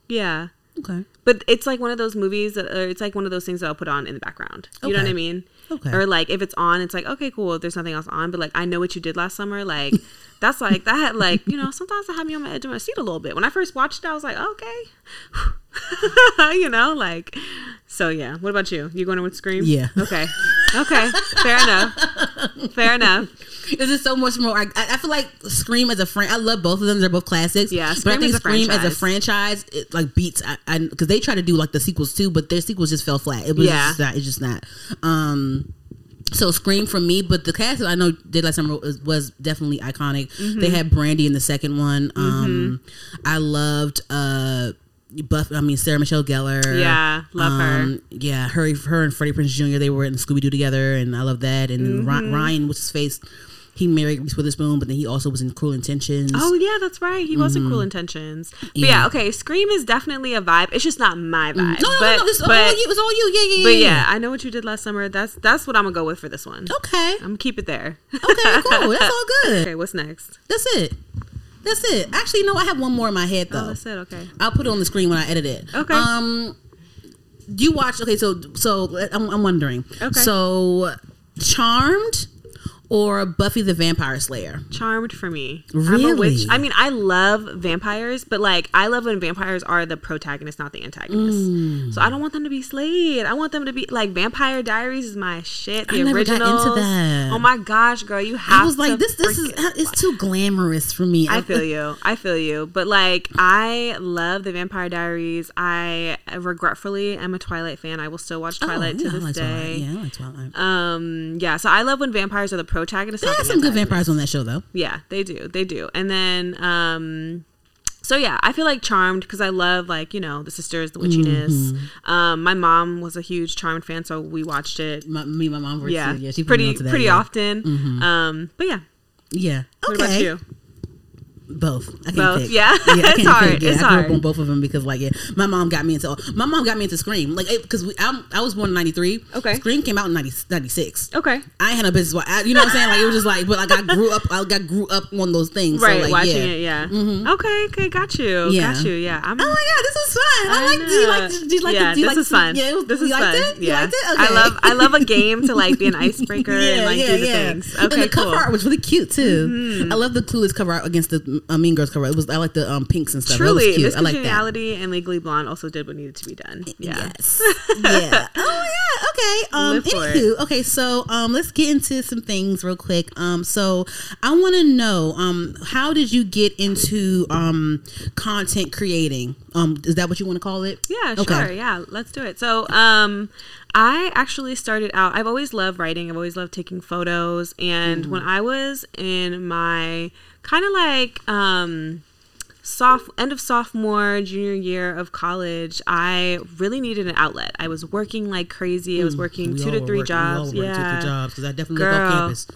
Yeah. Okay. but it's like one of those movies. That, it's like one of those things that I'll put on in the background. You know what I mean? Okay. Or like if it's on, it's like okay, cool. If there's nothing else on, but like I know what you did last summer. Like that's like that had like you know sometimes that had me on my edge of my seat a little bit. When I first watched it, I was like okay, you know, like so yeah. What about you? You going in with Scream? Yeah. Okay. Okay. Fair enough. Fair enough. This is so much more. I, I feel like Scream as a friend. I love both of them. They're both classics. Yeah, but I Scream think is a Scream as a franchise. franchise, it like beats. I because they try to do like the sequels too, but their sequels just fell flat. It was Yeah. just not. It's just not. Um. So Scream for me, but the cast I know did last summer was, was definitely iconic. Mm-hmm. They had Brandy in the second one. Um, I loved uh, Buff. I mean Sarah Michelle Gellar. Yeah, love her. Um, Yeah, her, her and Freddie Prinze Jr. They were in Scooby Doo together, and I love that. And then Mm-hmm. Ry- Ryan, what's his face? He married Reese Witherspoon, but then he also was in Cruel Intentions. Oh yeah, that's right. He was in Cruel Intentions. But yeah. Yeah. okay. Scream is definitely a vibe. It's just not my vibe. no, no, but, no, no, it's but, all you. It was all you. Yeah, yeah, yeah. but yeah. I know what you did last summer. That's that's what I'm gonna go with for this one. Okay. I'm gonna keep it there. Okay. Cool. That's all good. okay, what's next? That's it. That's it. Actually, no, I have one more in my head Oh, though. that's it. Okay. I'll put it on the screen when I edit it. Okay. Um, do you watch? Okay, so so I'm, I'm wondering. Okay. So, Charmed or Buffy the Vampire Slayer? Charmed for me. I'm a witch. Really? I mean, I love vampires, but like I love when vampires are the protagonist, not the antagonist. Mm. So I don't want them to be slayed. I want them to be like Vampire Diaries is my shit. The I never got into that. Oh my gosh, girl, you have I was to like, this this is it's too glamorous for me. I feel you. I feel you. But like, I love the Vampire Diaries. I regretfully am a Twilight fan. I will still watch Oh, Twilight yeah, to I this like day. Twilight. Yeah, I like Twilight. Um, yeah. So I love when vampires are the protagonist. not There's the some good vampires on that show though. Yeah, they do. They do. And then, um, so yeah, I feel like Charmed because I love like you know the sisters, the witchiness. Mm-hmm. Um, my mom was a huge Charmed fan, so we watched it. My, me, and my mom were Yeah, too. Yeah, she me pretty that, pretty yeah. often. Um, but yeah, Yeah. what Okay. about you? Both. I can't Both, pick. yeah. I It's hard, Pick. Yeah, it's I grew hard. up on both of them because, like, yeah, my mom got me into my mom got me into Scream, like, because I was born in '93. Okay. Scream came out in 90, 96. Okay, I had a business. I, you know what I'm saying? Like, it was just like, but like, I grew up. I got grew up on those things. right, So, like, watching yeah. it. Yeah. Okay. Okay. Got you. Yeah. Got you. Yeah. I'm. Oh my god, this is fun. I, I like. Do you like? Do you like? yeah, do you this like is fun. Yeah, was- this you is liked fun. It? You Yeah, liked it? I love I love a game to like be an icebreaker and like do the things. Okay, and the. Mm-hmm. cover art was really cute too. I love the Clueless cover art against the uh, Mean Girls cover. It was I like the um, pinks and stuff. Truly, cute. I like that. And Legally Blonde also did what needed to be done. Yeah. Yes. yeah. Oh yeah. Okay. Um. Anywho, okay. So um, let's get into some things real quick. Um. So I want to know um, how did you get into um content creating? Um. Is that what you want to call it? Yeah, Okay. sure. Yeah, let's do it. So, um, I actually started out. I've always loved writing. I've always loved taking photos. And Mm-hmm. when I was in my kind of like um, soft end of sophomore, junior year of college, I really needed an outlet. I was working like crazy. I was working two to working- jobs. Yeah. two, to three jobs because I definitely lived off campus.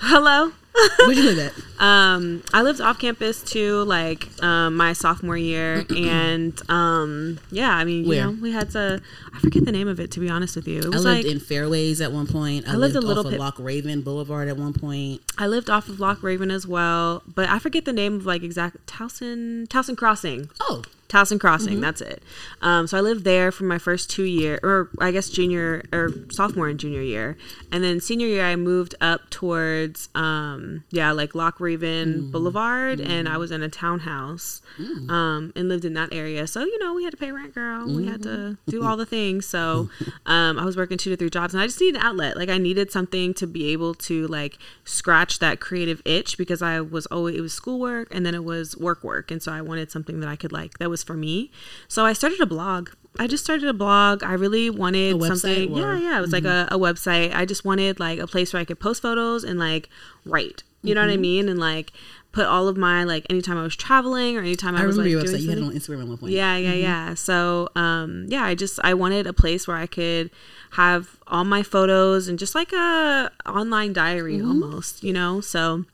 Hello. Where'd you live at? Um, I lived off campus too, like um, my sophomore year, and um, yeah, I mean, you know, we had to. I forget the name of it to be honest with you. It I lived like in Fairways at one point. I, lived lived, a little off bit- of Loch Raven Boulevard at one point. I lived off of Loch Raven as well, but I forget the name of like exact Towson Towson Crossing. Oh, Towson Crossing, Mm-hmm. that's it. Um, so I lived there for my first two year, or I guess junior or sophomore and junior year, and then senior year I moved up towards, um, yeah, like Loch Raven Mm-hmm. Boulevard, and I was in a townhouse, Mm. um, and lived in that area. So you know we had to pay rent, girl. We had to Mm-hmm. do all the things. So um, I was working two to three jobs, and I just needed an outlet. Like I needed something to be able to like scratch that creative itch because I was always it was schoolwork and then it was work work, and so I wanted something that I could like that was for me. So I started a blog. I just started a blog. I really wanted something. or- Yeah, yeah. It was like mm-hmm. a, a website. I just wanted like a place where I could post photos and like write. You know what I mm-hmm. mean? And like put all of my like anytime I was traveling or anytime I, I was remember like your doing website. You had it on Instagram at one point. Yeah, yeah, mm-hmm. yeah. So, um, yeah, I just I wanted a place where I could have all my photos and just like a online diary almost, you know. So,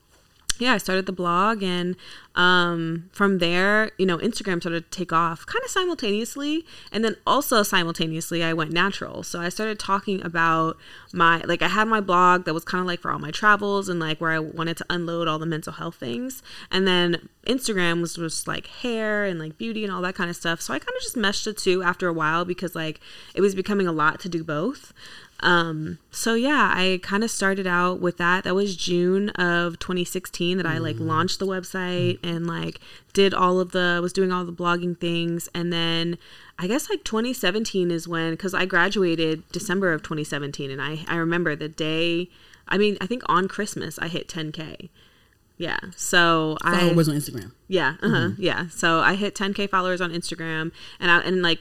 yeah, I started the blog, and um, from there, you know, Instagram started to take off kind of simultaneously, and then also simultaneously, I went natural. So I started talking about my like I had my blog that was kind of like for all my travels and like where I wanted to unload all the mental health things, and then Instagram was just like hair and like beauty and all that kind of stuff. So I kind of just meshed the two after a while because like it was becoming a lot to do both. Um, so yeah, I kind of started out with that. That was June of 2016 that I like launched the website and like did all of the was doing all the blogging things and then I guess like 2017 is when cuz I graduated December of 2017 and I I remember the day I mean, I think on Christmas I hit 10k. Yeah. So I Followers on Instagram. yeah, uh-huh, yeah. So I hit 10k followers on Instagram, and I and like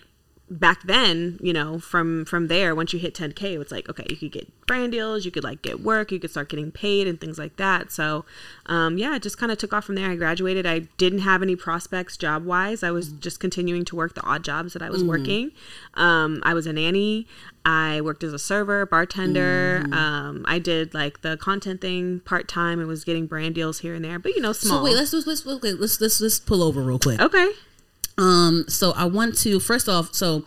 back then, you know, from from there, once you hit 10k, it's like okay, you could get brand deals, you could like get work, you could start getting paid and things like that. So, um, yeah, it just kind of took off from there. I graduated. I didn't have any prospects job wise. I was just continuing to work the odd jobs that I was working. Um, I was a nanny. I worked as a server, bartender. Um, I did like the content thing part time and was getting brand deals here and there, but you know, small. So wait, let's let's let's let's let's let's pull over real quick. okay. Um, so I want to first off, so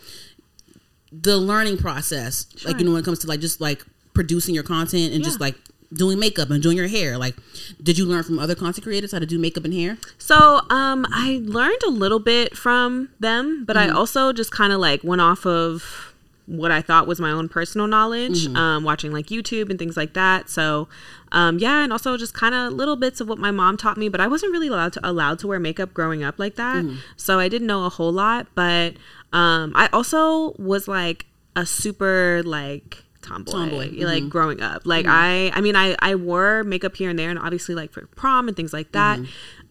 the learning process, like you know, when it comes to like just like producing your content and just like doing makeup and doing your hair, like did you learn from other content creators how to do makeup and hair? So um, I learned a little bit from them, but I also just kind of like went off of what I thought was my own personal knowledge, um, watching like YouTube and things like that. So um, yeah, and also just kind of little bits of what my mom taught me, but I wasn't really allowed to allowed to wear makeup growing up like that, so I didn't know a whole lot. But um, I also was like a super like tomboy, Tomboy, like growing up. Like I, I mean, I I wore makeup here and there, and obviously like for prom and things like that.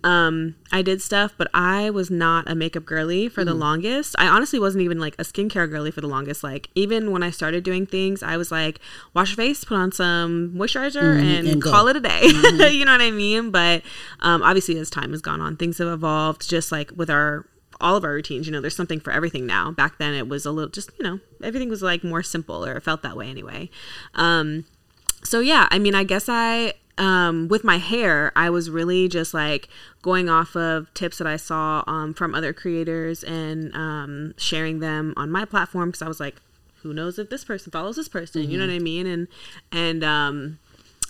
Um, I did stuff, but I was not a makeup girly for the longest. I honestly wasn't even like a skincare girly for the longest. Like even when I started doing things, I was like, wash your face, put on some moisturizer, and, and go. call it a day. you know what I mean? But um, obviously, as time has gone on, things have evolved. Just like with our all of our routines, you know, there's something for everything now. Back then, it was a little just you know everything was like more simple, or it felt that way anyway. Um, so yeah, I mean, I guess I um with my hair, I was really just like going off of tips that I saw um from other creators and um sharing them on my platform because I was like, who knows if this person follows this person, you know what I mean? And and um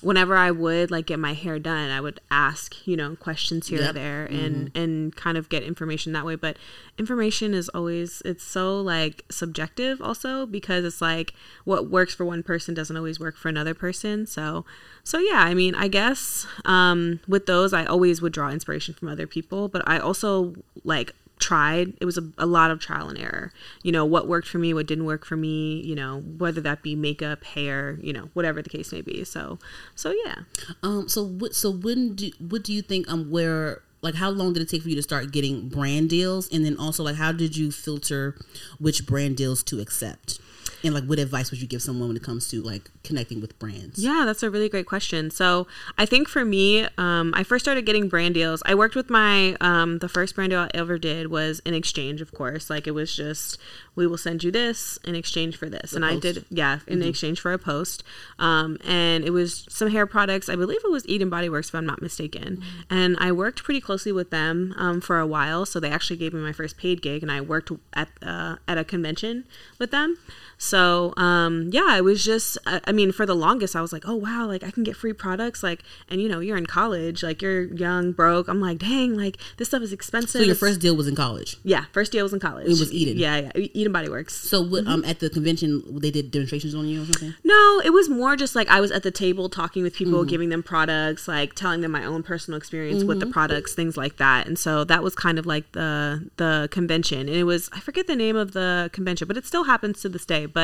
whenever I would like get my hair done, I would ask, you know, questions here Yep. or there and and kind of get information that way. But information is always it's so like subjective also because it's like what works for one person doesn't always work for another person. So so yeah, I mean, I guess um with those I always would draw inspiration from other people, but I also like tried it was a, a lot of trial and error. You know what worked for me what didn't work for me you know whether that be makeup hair you know whatever the case may be. So so yeah. Um, so what so when do what do you think um where like how long did it take for you to start getting brand deals? And then also like how did you filter which brand deals to accept and like what advice would you give someone when it comes to like connecting with brands Yeah, that's a really great question. So I think for me, um, I first started getting brand deals. I worked with my um, the first brand deal I ever did was in exchange, of course. Like it was just we will send you this in exchange for this, and I did yeah in exchange for a post. Um, and it was some hair products. I believe it was Eden Body Works, if I'm not mistaken. And I worked pretty closely with them um, for a while. So they actually gave me my first paid gig, and I worked at uh, at a convention with them. So um, yeah, it was just I, I mean for the longest I was like, oh wow, like I can get free products, like and you know you're in college, like you're young, broke. I'm like, dang, like this stuff is expensive. so your first deal was in college yeah, first deal was in college. It was Eden. Yeah, yeah, Eden Body Works. so what um at the convention they did demonstrations on you or something No, it was more just like I was at the table talking with people, giving them products, like telling them my own personal experience with the products, things like that. And so that was kind of like the the convention. And it was I forget the name of the convention, but it still happens to this day. But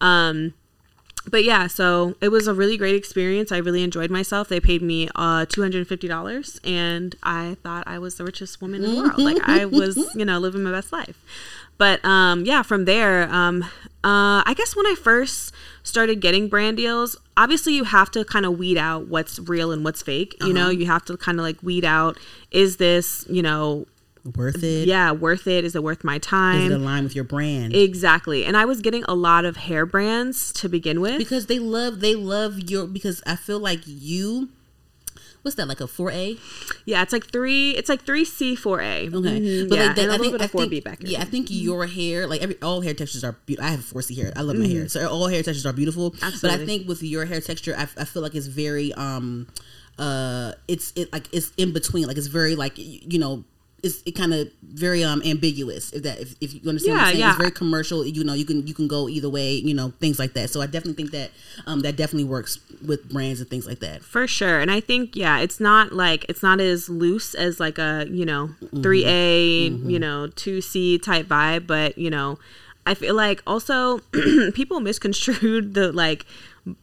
um but yeah, so it was a really great experience. I really enjoyed myself. They paid me uh, two hundred and fifty dollars, and I thought I was the richest woman in the world. Like I was, you know, living my best life. But um, yeah, from there, um, uh, I guess when I first started getting brand deals, obviously you have to kind of weed out what's real and what's fake. You know, you have to kind of like weed out is this, you know, worth it yeah, worth it? Is it worth my is time? it aligned with your brand Exactly. And I was getting a lot of hair brands to begin with. because they love they love your because I feel like you what's that like a four A? Yeah, it's like three. It's like three C, four A. Okay, Mhm, but yeah, like a I think I think B back. yeah, I think your hair like every all hair textures are beautiful. I have four C hair. I love my Mm-hmm. hair, so all hair textures are beautiful. Absolutely. But I think with your hair texture, I, I feel like it's very um uh it's it like it's in between. Like it's very like you know. It's it kind of very um ambiguous if that if, if you understand what I'm saying yeah. it's very commercial you know you can you can go either way you know things like that so I definitely think that um that definitely works with brands and things like that For sure. And I think, yeah, it's not like, it's not as loose as like a, you know, 3A, you know, 2C type vibe. But, you know, I feel like also people misconstrued the like,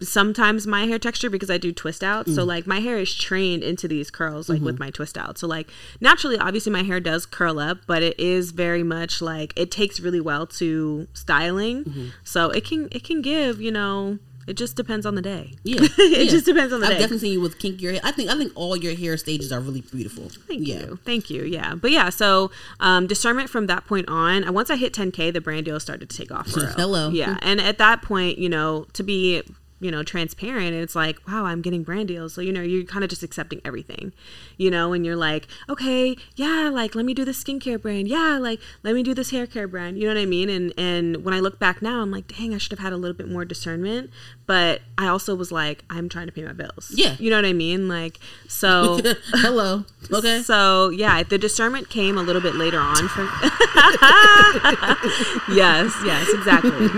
sometimes my hair texture because I do twist out. So like my hair is trained into these curls like with my twist out. So like naturally obviously my hair does curl up, but it is very much like it takes really well to styling. So it can it can give, you know, it just depends on the day. Yeah, it yeah. just depends on the day. I've definitely seen you with kinkier hair. I think I think all your hair stages are really beautiful. Thank yeah. you. Thank you. Yeah. But yeah, so um, discernment from that point on, uh, once I hit 10K, the brand deal started to take off. For. Hello. Yeah. And at that point, you know, to be you know transparent it's like wow i'm getting brand deals so you know you're kind of just accepting everything you know and you're like okay yeah like let me do this skincare brand yeah like let me do this hair care brand you know what i mean and and when i look back now i'm like dang i should have had a little bit more discernment but i also was like i'm trying to pay my bills Yeah. you know what i mean like so Hello. Okay. so yeah, the discernment came a little bit later on. For yes, yes, exactly.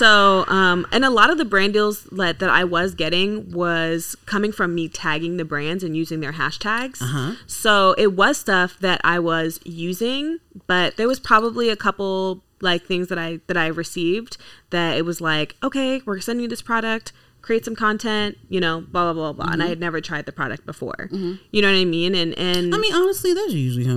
So, um, and a lot of the brand deals that, that I was getting was coming from me tagging the brands and using their hashtags. Uh-huh. So it was stuff that I was using, but there was probably a couple like things that I that I received that it was like, okay, we're sending you this product. Create some content, you know, blah blah blah blah. And I had never tried the product before. You know what I mean? And and I mean, honestly, that's usually how.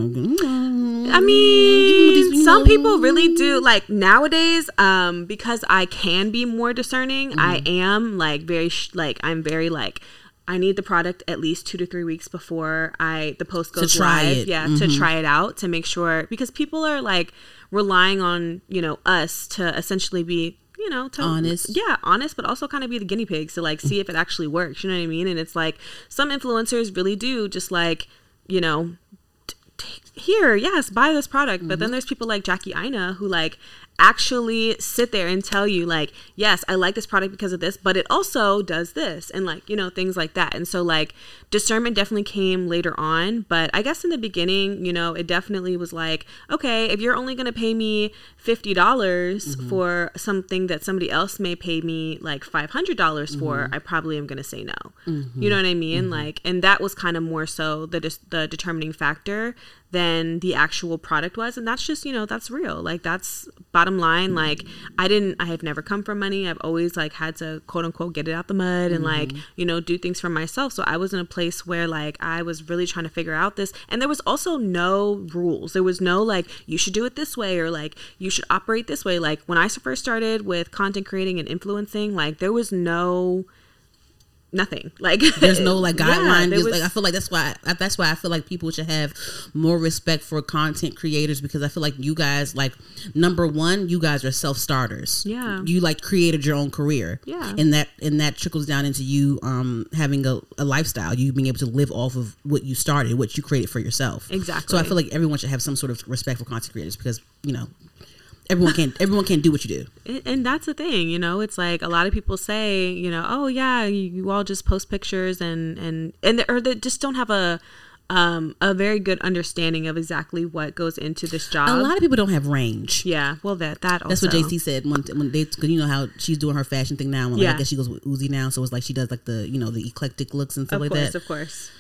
I mean, these, some people really do like nowadays. Um, because I can be more discerning. I Mm-hmm. am like very sh- like I'm very like. I need the product at least two to three weeks before I the post goes live. it. Yeah, to try it out to make sure because people are like relying on you know us to essentially be you know to, Honest. yeah honest but also kind of be the guinea pigs to like see if it actually works you know what i mean and it's like some influencers really do just like you know here yes buy this product but then mm-hmm. there's people like Jackie Aina who like actually sit there and tell you like yes i like this product because of this but it also does this and like you know things like that. And so like discernment definitely came later on but i guess in the beginning you know it definitely was like okay if you're only going to pay me $50 mm-hmm. for something that somebody else may pay me like $500 for mm-hmm. i probably am going to say no. You mm-hmm. know what i mean? Like and that was kind of more so the dis- the determining factor than the actual product was. And that's just you know that's real. Like that's bottom line. Mm-hmm. Like i didn't i have never come from money. I've always like had to quote unquote get it out the mud and like mm-hmm. you know do things for myself. So i was in a place where like i was really trying to figure out this. And there was also no rules. There was no like you should do it this way or like you should operate this way. Like when i first started with content creating and influencing like there was no nothing like There's no like Yeah, guideline. Just, was- like I feel like that's why I, that's why I feel like people should have more respect for content creators because I feel like you guys like number one, you guys are self starters. Yeah. you like created your own career. Yeah. and that and that trickles down into you um having a, a lifestyle. You being able to live off of what you started, what you created for yourself. Exactly. So I feel like everyone should have some sort of respect for content creators because you know everyone can't everyone can't do what you do. and, and that's the thing you know it's like a lot of people say you know oh yeah you, you all just post pictures and and and they, or they just don't have a um a very good understanding of exactly what goes into this job A lot of people don't have range. yeah well that that also That's what JC said when when they cause you know how she's doing her fashion thing now. and, Like, Yeah. I guess she goes with Uzi now, so it's like she does like the you know the eclectic looks and stuff of like course that. of course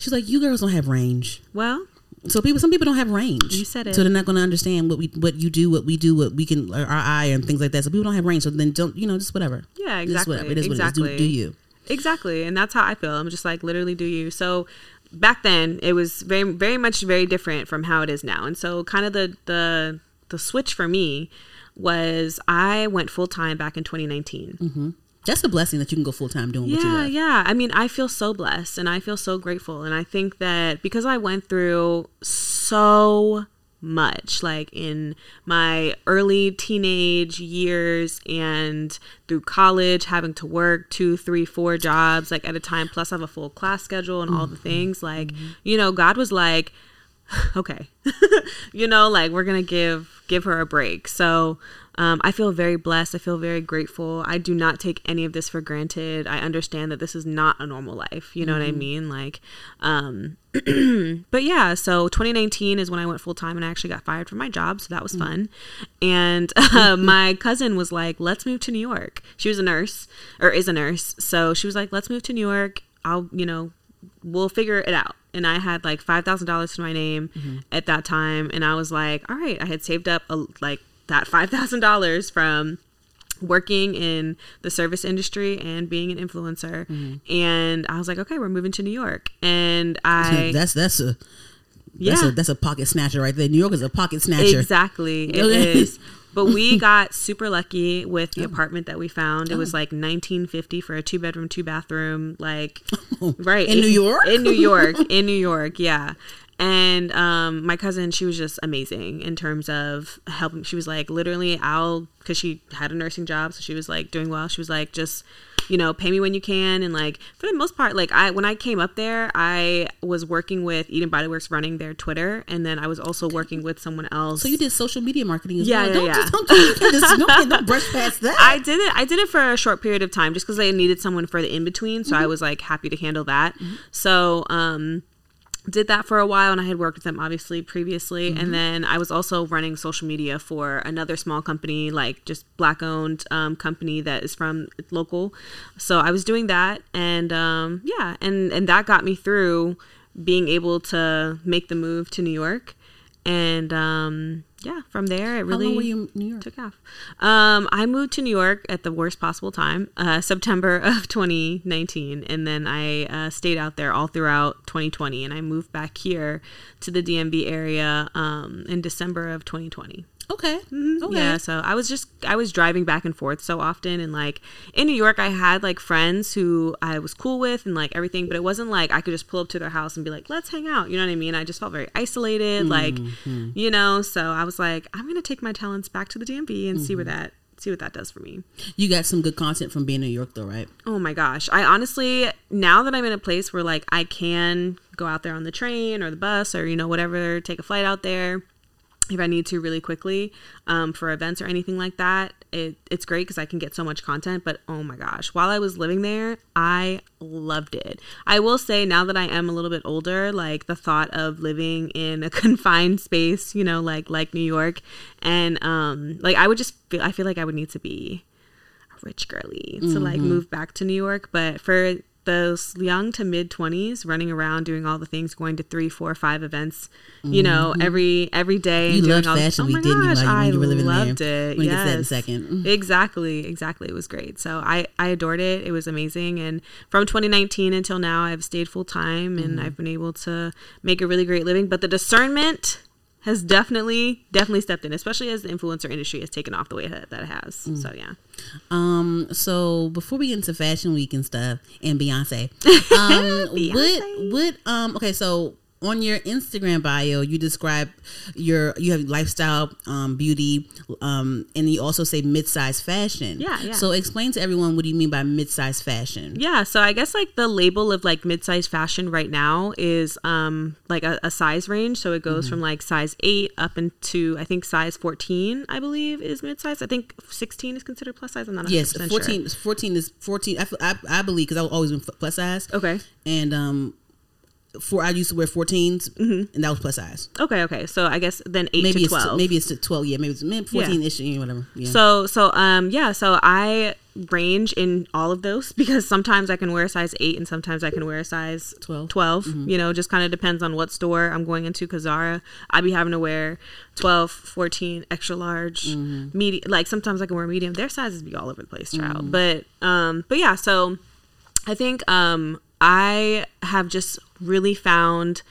She's like, you girls don't have range. well So people, some people don't have range. You said it. So they're not going to understand what we what you do, what we do, what we can our eye and things like that. So people don't have range. So then don't you know just whatever. Yeah, Just exactly, whatever. It is what it is. exactly. Do, do you? Exactly. And that's how I feel. I'm just like literally do you. So back then it was very very much very different from how it is now. And so kind of the the the switch for me was I went full time back in 2019. That's a blessing that you can go full time doing what you Yeah, love. yeah. I mean, I feel so blessed and I feel so grateful. And I think that because I went through so much like in my early teenage years and through college having to work two three four jobs like at a time plus I have a full class schedule and all the mm-hmm. things like mm-hmm. you know god was like okay you know like we're gonna give give her a break so um, I feel very blessed. I feel very grateful. I do not take any of this for granted. I understand that this is not a normal life. You know what I mean? Like, um, but yeah, so 2019 is when I went full time and I actually got fired from my job. So that was fun. And uh, my cousin was like, let's move to New York. She was a nurse or is a nurse. So she was like, let's move to New York. I'll, you know, we'll figure it out. And I had like $5,000 to my name at that time. And I was like, all right, I had saved up a, like that $5,000 from working in the service industry and being an influencer. Mm-hmm. And I was like, okay, we're moving to New York. And I, that's that's a yeah, that's a that's a pocket snatcher right there. New York is a pocket snatcher. exactly. It is. But we got super lucky with the oh. apartment that we found. It was Oh. like 1950 for a two bedroom, two bathroom, like right In New York? In New York, in New York, yeah. And um, my cousin, she was just amazing in terms of helping. She was like, literally, I'll because she had a nursing job, so she was like doing well. She was like, just you know, pay me when you can, and like for the most part, like I when I came up there, I was working with Eden Body Works running their Twitter, and then I was also working with someone else. So you did social media marketing as Yeah, well. yeah, don't yeah. just don't, you can't don't, don't brush past that. I did it. I did it for a short period of time, just because I needed someone for the in between. So I Mm-hmm. was like happy to handle that. So um, did that for a while, and I had worked with them obviously previously, Mm-hmm. and then I was also running social media for another small company, like just black owned um, company that is from local. So I was doing that, and um, yeah, and and that got me through being able to make the move to New York, and um, yeah, from there it really were you New York? took off. Um, I moved to New York at the worst possible time, uh, September of 2019, and then I uh, stayed out there all throughout 2020, and I moved back here to the DMV area um, in December of 2020. Okay. Okay. Mm-hmm. Yeah, so I was just I was driving back and forth so often and like in New York I had like friends who I was cool with and like everything, but it wasn't like I could just pull up to their house and be like, "Let's hang out." You know what I mean? I just felt very isolated, like, you know, so I was like, I'm going to take my talents back to the DMV and see where that see what that does for me. You got some good content from being in New York, though, right? Oh my gosh. I honestly, now that I'm in a place where like I can go out there on the train or the bus or, you know, whatever, take a flight out there if I need to really quickly um, for events or anything like that, it, it's great because I can get so much content. But oh my gosh, while I was living there, I loved it. I will say now that I am a little bit older, like the thought of living in a confined space, you know, like like New York, and um, like I would just feel I feel like I would need to be a rich girly to like move back to New York. But for those young to mid 20s running around doing all the things going to three four five events you know every every day You loved all Fashion oh Week, my didn't you, gosh, like, when I you were living there? loved it We'll get to that in a yes. second. Mhm. exactly exactly it was great so i i adored it it was amazing and from 2019 until now i've stayed full time and i've been able to make a really great living but the discernment has definitely definitely stepped in especially as the influencer industry has taken off the way that, that it has. So yeah. Um, so before we get into Fashion Week and stuff and Beyonce, um, what what um okay, so on your Instagram bio, you describe your you have lifestyle, um, beauty, um, and you also say mid-size fashion. Yeah, yeah. So explain to everyone what do you mean by mid-size fashion? Yeah, so I guess like the label of like mid-size fashion right now is um like a, a size range. So it goes Mm-hmm. from like size eight up into I think size fourteen. I believe is mid-size. I think sixteen is considered plus size. I'm not Yes, 100% 14, 14 is 14. I, I, I believe because I've always been plus size. Okay. And um, for I used to wear 14s, and that was plus size. Okay. Okay. So I guess then eight Maybe to it's twelve. maybe it's to 12. Yeah, maybe it's maybe 14 ish, yeah. whatever. Yeah. So so um yeah, so I range in all of those because sometimes I can wear a size 8 and sometimes I can wear a size 12. 12. You know, just kind of depends on what store I'm going into cuz Zara, I'd be having to wear 12, 14, extra large, medium like sometimes I can wear medium. Their sizes be all over the place, child. But um but yeah, so I think um I have just really found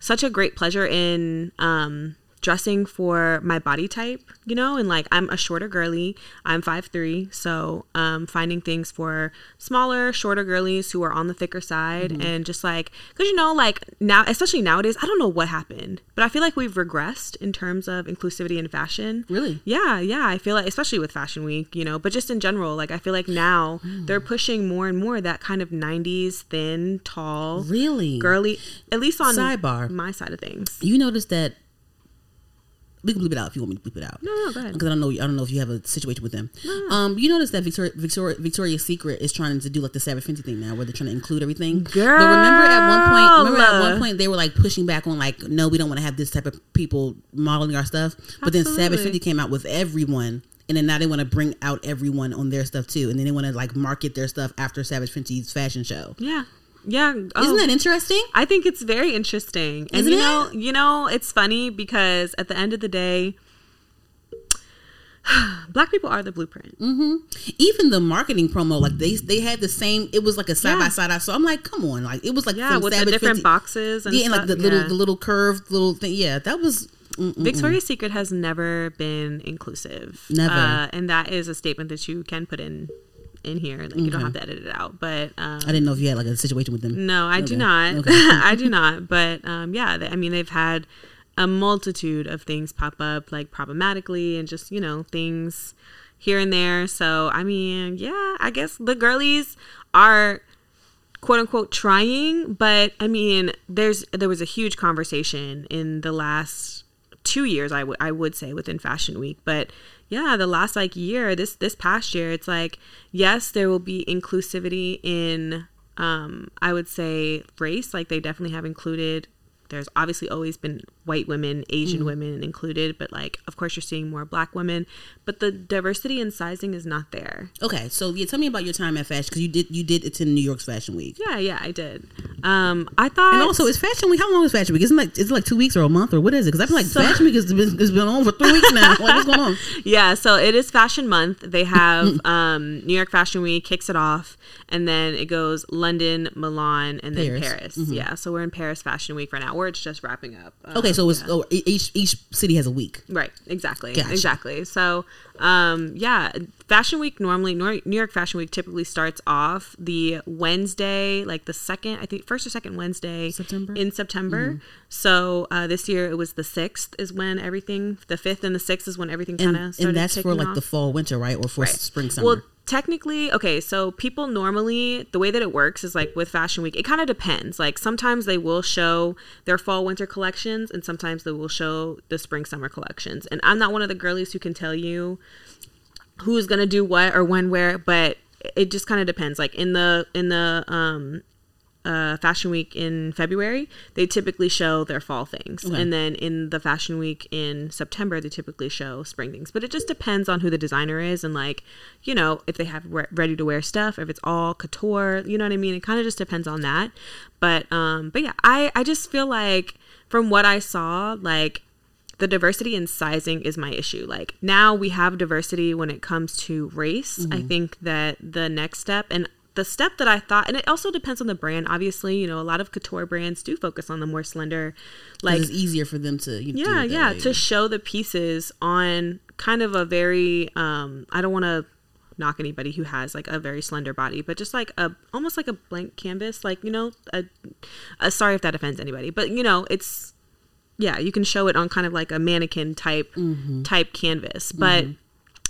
such a great pleasure in um dressing for my body type, you know, and like I'm a shorter girly. I'm 5'3, so um finding things for smaller, shorter girlies who are on the thicker side Mm-hmm. and just like cuz you know like now especially nowadays, I don't know what happened, but I feel like we've regressed in terms of inclusivity in fashion. Really? Yeah, yeah, I feel like especially with fashion week, you know, but just in general, like I feel like now Hmm. they're pushing more and more that kind of 90s thin, tall, Really? girly at least on Sidebar. my side of things. You notice that we can bleep it out if you want me to bleep it out. No, no, go ahead. Because I don't know. I don't know if you have a situation with them. No. Um, you notice that Victoria, Victoria, Victoria's Secret is trying to do like the Savage Fenty thing now, where they're trying to include everything. But remember at one point, remember at one point they were like pushing back on like, no, we don't want to have this type of people modeling our stuff. But then Savage. Fenty came out with everyone. And then now they want to bring out everyone on their stuff too, and then they want to like market their stuff after Savage Fenty's fashion show. Yeah. Yeah. Oh, Isn't that interesting? I think it's very interesting. And Isn't you it? know, you know, it's funny because at the end of the day, black people are the blueprint. even the marketing promo, like they they had the same. It was like a side Yeah. by side. So I'm like, come on, like it was like Yeah, with Savage the different Fenty- boxes and yeah, and like the stuff. little the little curved little thing. Yeah, that was. mm, mm, Victoria's Secret has never been inclusive. Never. Uh, and that is a statement that you can put in in here. Like you don't have to edit it out. But um, I didn't know if you had like a situation with them. No, I do not. Okay. I do not. But um, yeah, they, I mean, they've had a multitude of things pop up, like problematically, and just you know things here and there. So I mean, yeah, I guess the girlies are quote unquote trying, but I mean, there's there was a huge conversation in the last two years. I would would say within Fashion Week, but yeah, the last like year, this this past year, it's like yes, there will be inclusivity in um I would say race. Like they definitely have included. There's obviously always been white women, Asian women included, but like of course you're seeing more black women. But the diversity in sizing is not there. Okay, so yeah, tell me about your time at fashion because you did you did attend New York's Fashion Week. Yeah, yeah, I did. Um, I thought And also, is Fashion Week? How long is Fashion Week? Isn't like is it like two weeks or a month or what is it? Because I feel like So- Fashion Week has been, has been on for three weeks now. Like, what's going on? Yeah, so it is Fashion Month. They have um, New York Fashion Week kicks it off, and then it goes London, Milan, and then Paris. Paris. Yeah, so we're in Paris Fashion Week right now, or it's just wrapping up. Uh, Okay, so it's yeah. oh, each each city has a week. Right, exactly, Gotcha. exactly. So, um, yeah, Fashion Week normally New York Fashion Week typically starts off the Wednesday, like the second, I think first or second Wednesday September? in September. So uh, this year it was the sixth is when everything, the fifth and the sixth is when everything kind of and that's for like off. the fall winter, right? Or for Right. spring summer. Well, technically, okay, so people normally, the way that it works is like with Fashion Week, it kind of depends. Like sometimes they will show their fall winter collections and sometimes they will show the spring summer collections. And I'm not one of the girlies who can tell you who's going to do what or when where, but it just kind of depends. Like in the in the um uh, fashion week in February, they typically show their fall things. Okay. And then in the fashion week in September, they typically show spring things. But it just depends on who the designer is and, like, you know, if they have re- ready to wear stuff, if it's all couture, you know what I mean? It kind of just depends on that. But, um, but yeah, I, I just feel like from what I saw, like, the diversity in sizing is my issue. Like now we have diversity when it comes to race. I think that the next step and the step that I thought, and it also depends on the brand. Obviously, you know, a lot of couture brands do focus on the more slender, like it's easier for them to you know, yeah, yeah, way. to show the pieces on kind of a very. um I don't want to knock anybody who has like a very slender body, but just like a almost like a blank canvas, like you know, a, a sorry if that offends anybody, but you know, it's yeah, you can show it on kind of like a mannequin type Mm-hmm. type canvas, but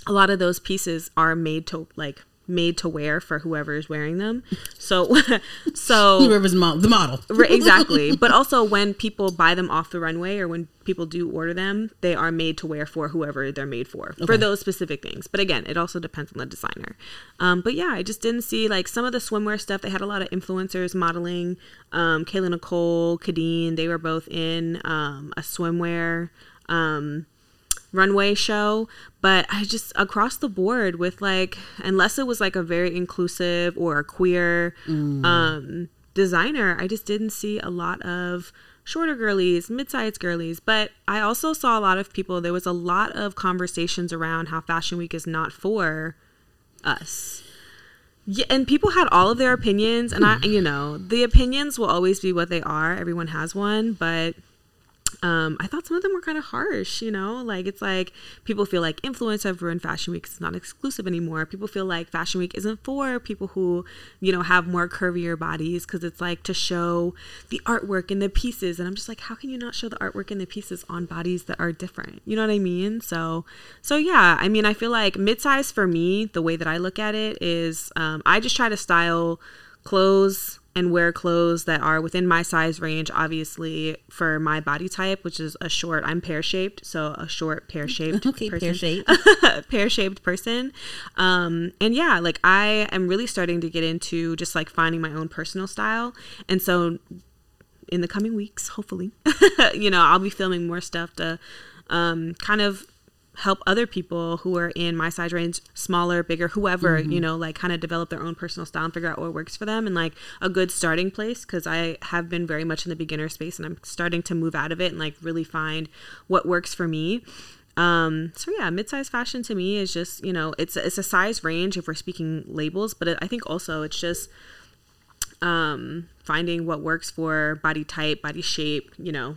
a lot of those pieces are made to like made to wear for whoever is wearing them. So so whoever's mo- the model. Right, exactly. But also when people buy them off the runway or when people do order them, they are made to wear for whoever they're made for for those specific things. But again, it also depends on the designer. Um, but yeah, I just didn't see like some of the swimwear stuff. They had a lot of influencers modeling. Um, Kayla Nicole, Kadeen, they were both in um, a swimwear. Um, runway show but i just across the board with like unless it was like a very inclusive or a queer um designer i just didn't see a lot of shorter girlies mid-sized girlies. But i also saw a lot of people there was a lot of conversations around how fashion week is not for us. Yeah, and people had all of their opinions and i you know the opinions will always be what they are. Everyone has one but um, I thought some of them were kind of harsh, you know, like it's like people feel like influence have ruined Fashion Week. It's not exclusive anymore. People feel like Fashion Week isn't for people who, you know, have more curvier bodies because it's like to show the artwork and the pieces. And I'm just like, how can you not show the artwork and the pieces on bodies that are different? You know what I mean? So, so yeah, I mean, I feel like mid-size for me, the way that I look at it is, um, I just try to style clothes and wear clothes that are within my size range obviously for my body type which is a short i'm pear shaped so a short pear shaped okay pear shaped pear shaped person. Um and yeah like i am really starting to get into just like finding my own personal style. And so in the coming weeks hopefully you know i'll be filming more stuff to um kind of help other people who are in my size range, smaller, bigger, whoever, mm-hmm. you know, like kind of develop their own personal style and figure out what works for them and like a good starting place because I have been very much in the beginner space and I'm starting to move out of it and like really find what works for me. Um, so yeah, mid-size fashion to me is just, you know, it's it's a size range if we're speaking labels, but it, I think also it's just um finding what works for body type, body shape, you know,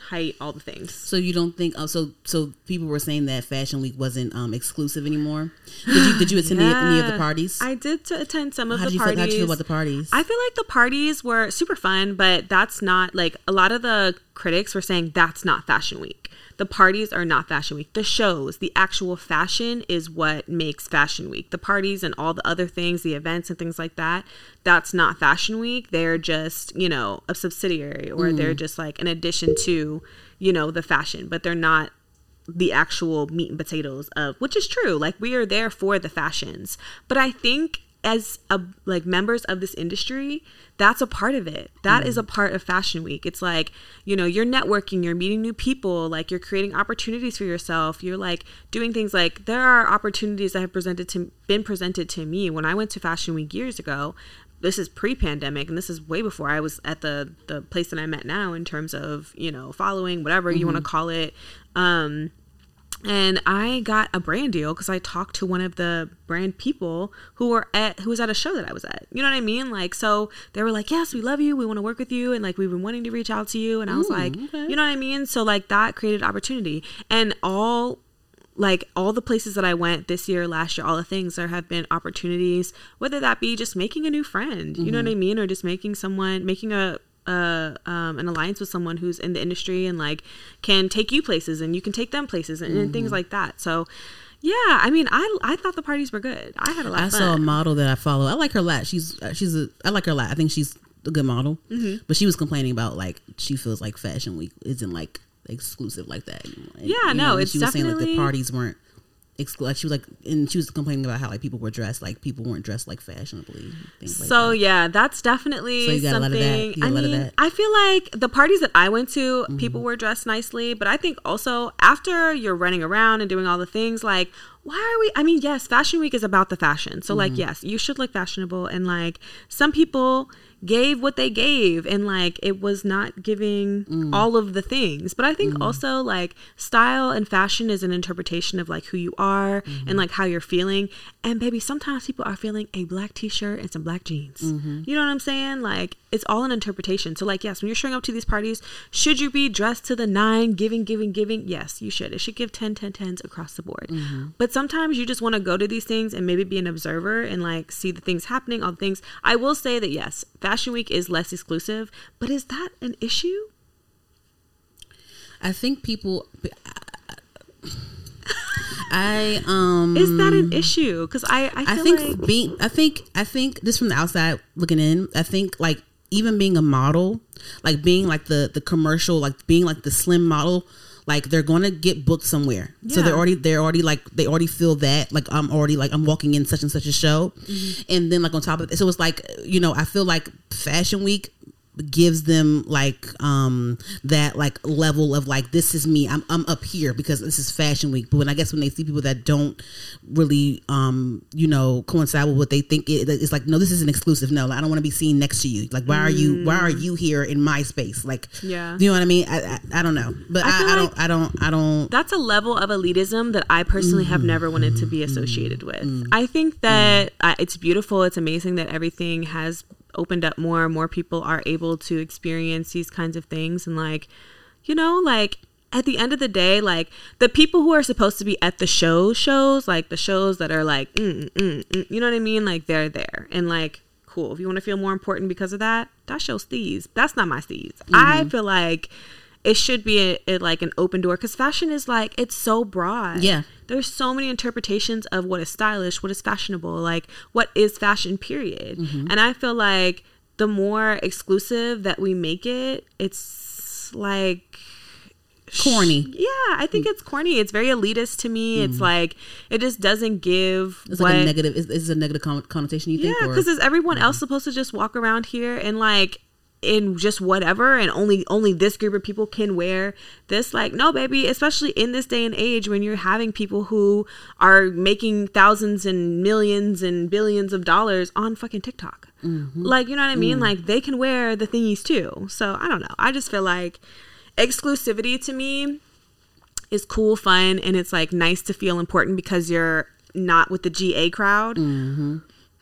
height, all the things. So you don't think? Oh, so so people were saying that Fashion Week wasn't um, exclusive anymore. Did you did you attend any of the parties? I did to attend some of the parties. Feel, how did you feel about the parties? I feel like the parties were super fun, but that's not like a lot of the critics were saying that's not Fashion Week. The parties are not Fashion Week. The shows, the actual fashion is what makes Fashion Week. The parties and all the other things, the events and things like that, that's not Fashion Week. They're just, you know, a subsidiary or mm. they're just like an addition to, you know, the fashion, but they're not the actual meat and potatoes of which is true like we are there for the fashions but i think as a like members of this industry that's a part of it. That mm. is a part of fashion week. It's like you know you're networking you're meeting new people like you're creating opportunities for yourself. You're like doing things like there are opportunities that have presented to been presented to me. When i went to fashion week years ago this is pre-pandemic and this is way before i was at the the place that i'm at now in terms of you know following whatever mm-hmm. you want to call it. Um and I got a brand deal because I talked to one of the brand people who were at who was at a show that I was at. You know what I mean? Like, so they were like, "Yes, we love you. We want to work with you, and like we've been wanting to reach out to you." And I was Ooh, like, okay. "You know what I mean?" So like that created opportunity, and all like all the places that I went this year, last year, all the things there have been opportunities, whether that be just making a new friend, mm-hmm. you know what I mm-hmm. mean, or just making someone making a a um, an alliance with someone who's in the industry and like can take you places and you can take them places and, mm-hmm. and things like that. So yeah, I mean, I I thought the parties were good. I had a lot. I saw a model that I follow. I like her a lot. She's uh, she's a I like her a lot. I think she's a good model. Mm-hmm. But she was complaining about like she feels like Fashion Week isn't like exclusive like that anymore. And, yeah, no, know, it's she was saying like the parties weren't like she was like and she was complaining about how like people were dressed like people weren't dressed like fashionably like so that. yeah that's definitely so something i mean i feel like the parties that i went to mm-hmm. people were dressed nicely but i think also after you're running around and doing all the things like why are we i mean yes fashion week is about the fashion so mm-hmm. like yes you should look fashionable and like some people gave what they gave and like it was not giving mm. all of the things but i think mm. also like style and fashion is an interpretation of like who you are mm-hmm. and like how you're feeling and baby sometimes people are feeling a black t-shirt and some black jeans mm-hmm. you know what i'm saying like it's all an interpretation so like yes when you're showing up to these parties should you be dressed to the nine giving giving giving yes you should it should give 10 10 10s across the board mm-hmm. but sometimes you just want to go to these things and maybe be an observer and like see the things happening all the things i will say that yes Fashion Week is less exclusive, but is that an issue? I think people. I um is that an issue? Because I I, I think like... being I think I think just from the outside looking in, I think like even being a model, like being like the the commercial, like being like the slim model like they're going to get booked somewhere yeah. so they're already they're already like they already feel that like i'm already like i'm walking in such and such a show mm-hmm. and then like on top of it so it's like you know i feel like fashion week gives them like um that like level of like this is me I'm, I'm up here because this is fashion week. But when i guess when they see people that don't really um you know coincide with what they think it, it's like no this is an exclusive. No i don't want to be seen next to you. Like why are you why are you here in my space? Like yeah. you know what i mean? I i, I don't know. But i, I, I don't like i don't i don't that's a level of elitism that i personally mm-hmm. have never wanted to be associated with. Mm-hmm. i think that mm-hmm. it's beautiful it's amazing that everything has opened up more, more people are able to experience these kinds of things and like You know, like at the end of the day, like the people who are supposed to be at the show shows, like the shows that are like, mm, mm, mm, you know what I mean? Like they're there and like, cool. If you want to feel more important because of that, that shows steez. That's not my steez. I feel like it should be a, a- like an open door because fashion is like it's so broad. Yeah. There's so many interpretations of what is stylish, what is fashionable, like what is fashion. Period. Mm-hmm. And I feel like the more exclusive that we make it, it's like Corny. yeah, I think mm. it's corny. It's very elitist to me. It's mm-hmm. like it just doesn't give It's what like a negative. Is, is a negative con- connotation? You yeah, think? or- because is everyone mm-hmm. else supposed to just walk around here and like in just whatever and only only this group of people can wear this. Like no baby especially in this day and age when you're having people who are making thousands and millions and billions of dollars on fucking TikTok. Mm-hmm. Like you know what I mean? Mm. Like they can wear the thingies too. So I don't know. I just feel like exclusivity to me is cool, fun, and it's like nice to feel important because you're not with the GA crowd. Mm-hmm.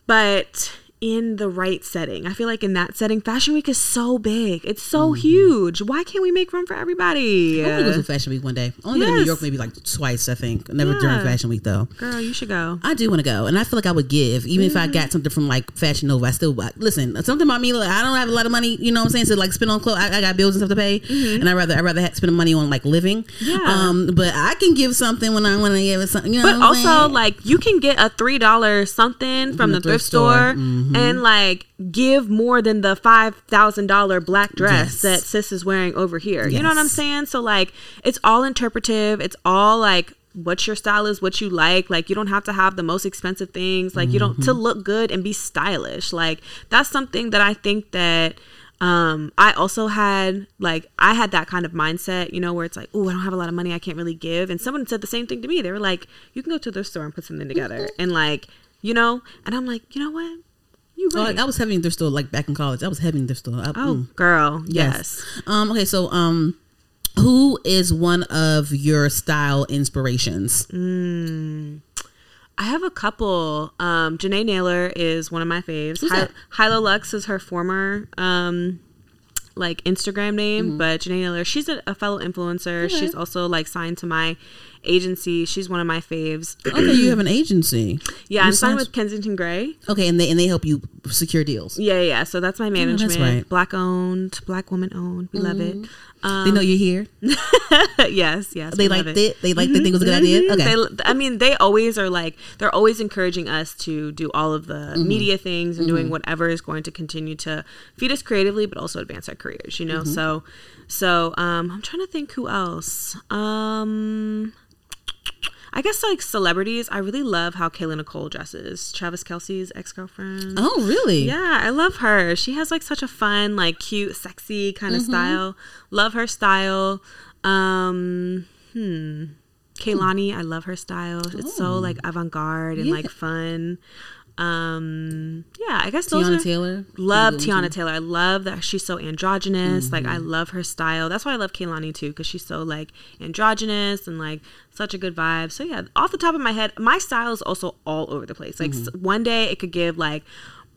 But in the right setting, I feel like in that setting, Fashion Week is so big. It's so huge. Why can't we make room for everybody? I want to go to Fashion Week one day. Only been to New York maybe like twice. I think never during Fashion Week though. Girl, you should go. I do want to go, and I feel like I would give, even if I Mm-hmm. got something from like Fashion Nova. I still I- listen. Something about me, like I don't have a lot of money. You know what I'm saying? So like spend on clothes. I, I got bills and stuff to pay, and I rather I rather have, spend money on like living. Mm-hmm. Yeah. Um, but I can give something when I want to give it something. You know But what I'm saying? also, like, you can get a three dollar something from the, thrift, store, Mm-hmm. And like give more than the five thousand dollar black dress Yes. that sis is wearing over here. You know what I'm saying? So like, it's all interpretive. It's all like what your style is, what you like. Like, you don't have to have the most expensive things. Like, you don't to Mm-hmm. look good and be stylish. Like, that's something that I think that um i also had like i had that kind of mindset you know where it's like oh i don't have a lot of money i can't really give and someone said the same thing to me they were like you can go to the store and put something together and like you know and i'm like you know what you Oh, right. I was heavy in thrift store like back in college. I was heavy in thrift store. I, oh mm. girl yes, Um. Okay. So um, who is one of your style inspirations? i have a couple um janae naylor is one of my faves Who's Hi-? Hilo lux is her former um like instagram name but janae naylor she's a, a fellow influencer Mm-hmm. Okay. she's also like signed to my agency she's one of my faves Okay, you have an agency. Yeah, You I'm signed with Kensington Gray. Okay, and they and they help you secure deals. Yeah, yeah. So that's my management. Oh, right. Black owned, black woman owned. We love it. they know you're here. yes, yes. They liked it. They liked. They think it was a good idea. Okay. They, I mean, they always are like they're always encouraging us to do all of the Mm-hmm. media things and doing whatever is going to continue to feed us creatively, but also advance our careers. You know, Mm-hmm. so so um, I'm trying to think who else. Um, I guess like celebrities. I really love how Kayla Nicole dresses. Travis Kelce's ex girlfriend. oh, really? Yeah, I love her. She has like such a fun, like cute, sexy kind of Mm-hmm. style. Love her style. Um, hmm. Kehlani, I love her style. It's so like avant-garde and Oh. Yeah. like fun. Um, yeah, I guess those Teyana are Taylor. love Teyana Taylor. I love that she's so androgynous. Like Mm-hmm. I love her style. That's why I love Kehlani too, because she's so like androgynous and like such a good vibe. So yeah, off the top of my head, my style is also all over the place. Like Mm-hmm. one day it could give like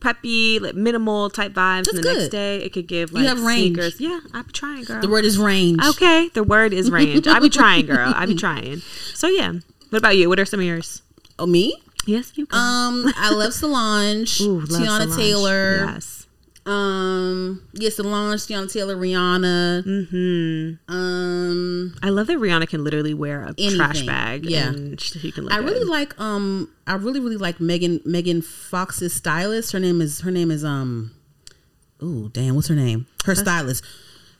preppy, like minimal type vibes, That's and the next day it could give like have range. sneakers. Yeah, I be trying, girl. The word is range. okay, the word is range. I be trying, girl. I be trying. So yeah. What about you? What are some of yours? Oh, me? Yes, you. can. Um, I love Solange, Ooh, love Teyana Solange. Taylor. Yes. Um, yeah, Solange, Teyana Taylor, Rihanna. Mm-hmm. Um, I love that Rihanna can literally wear a trash bag. Yeah. and she, can look I really like um, I really really like Megan Megan Fox's stylist. Her name is her name is um, oh damn, what's her name? Her stylist.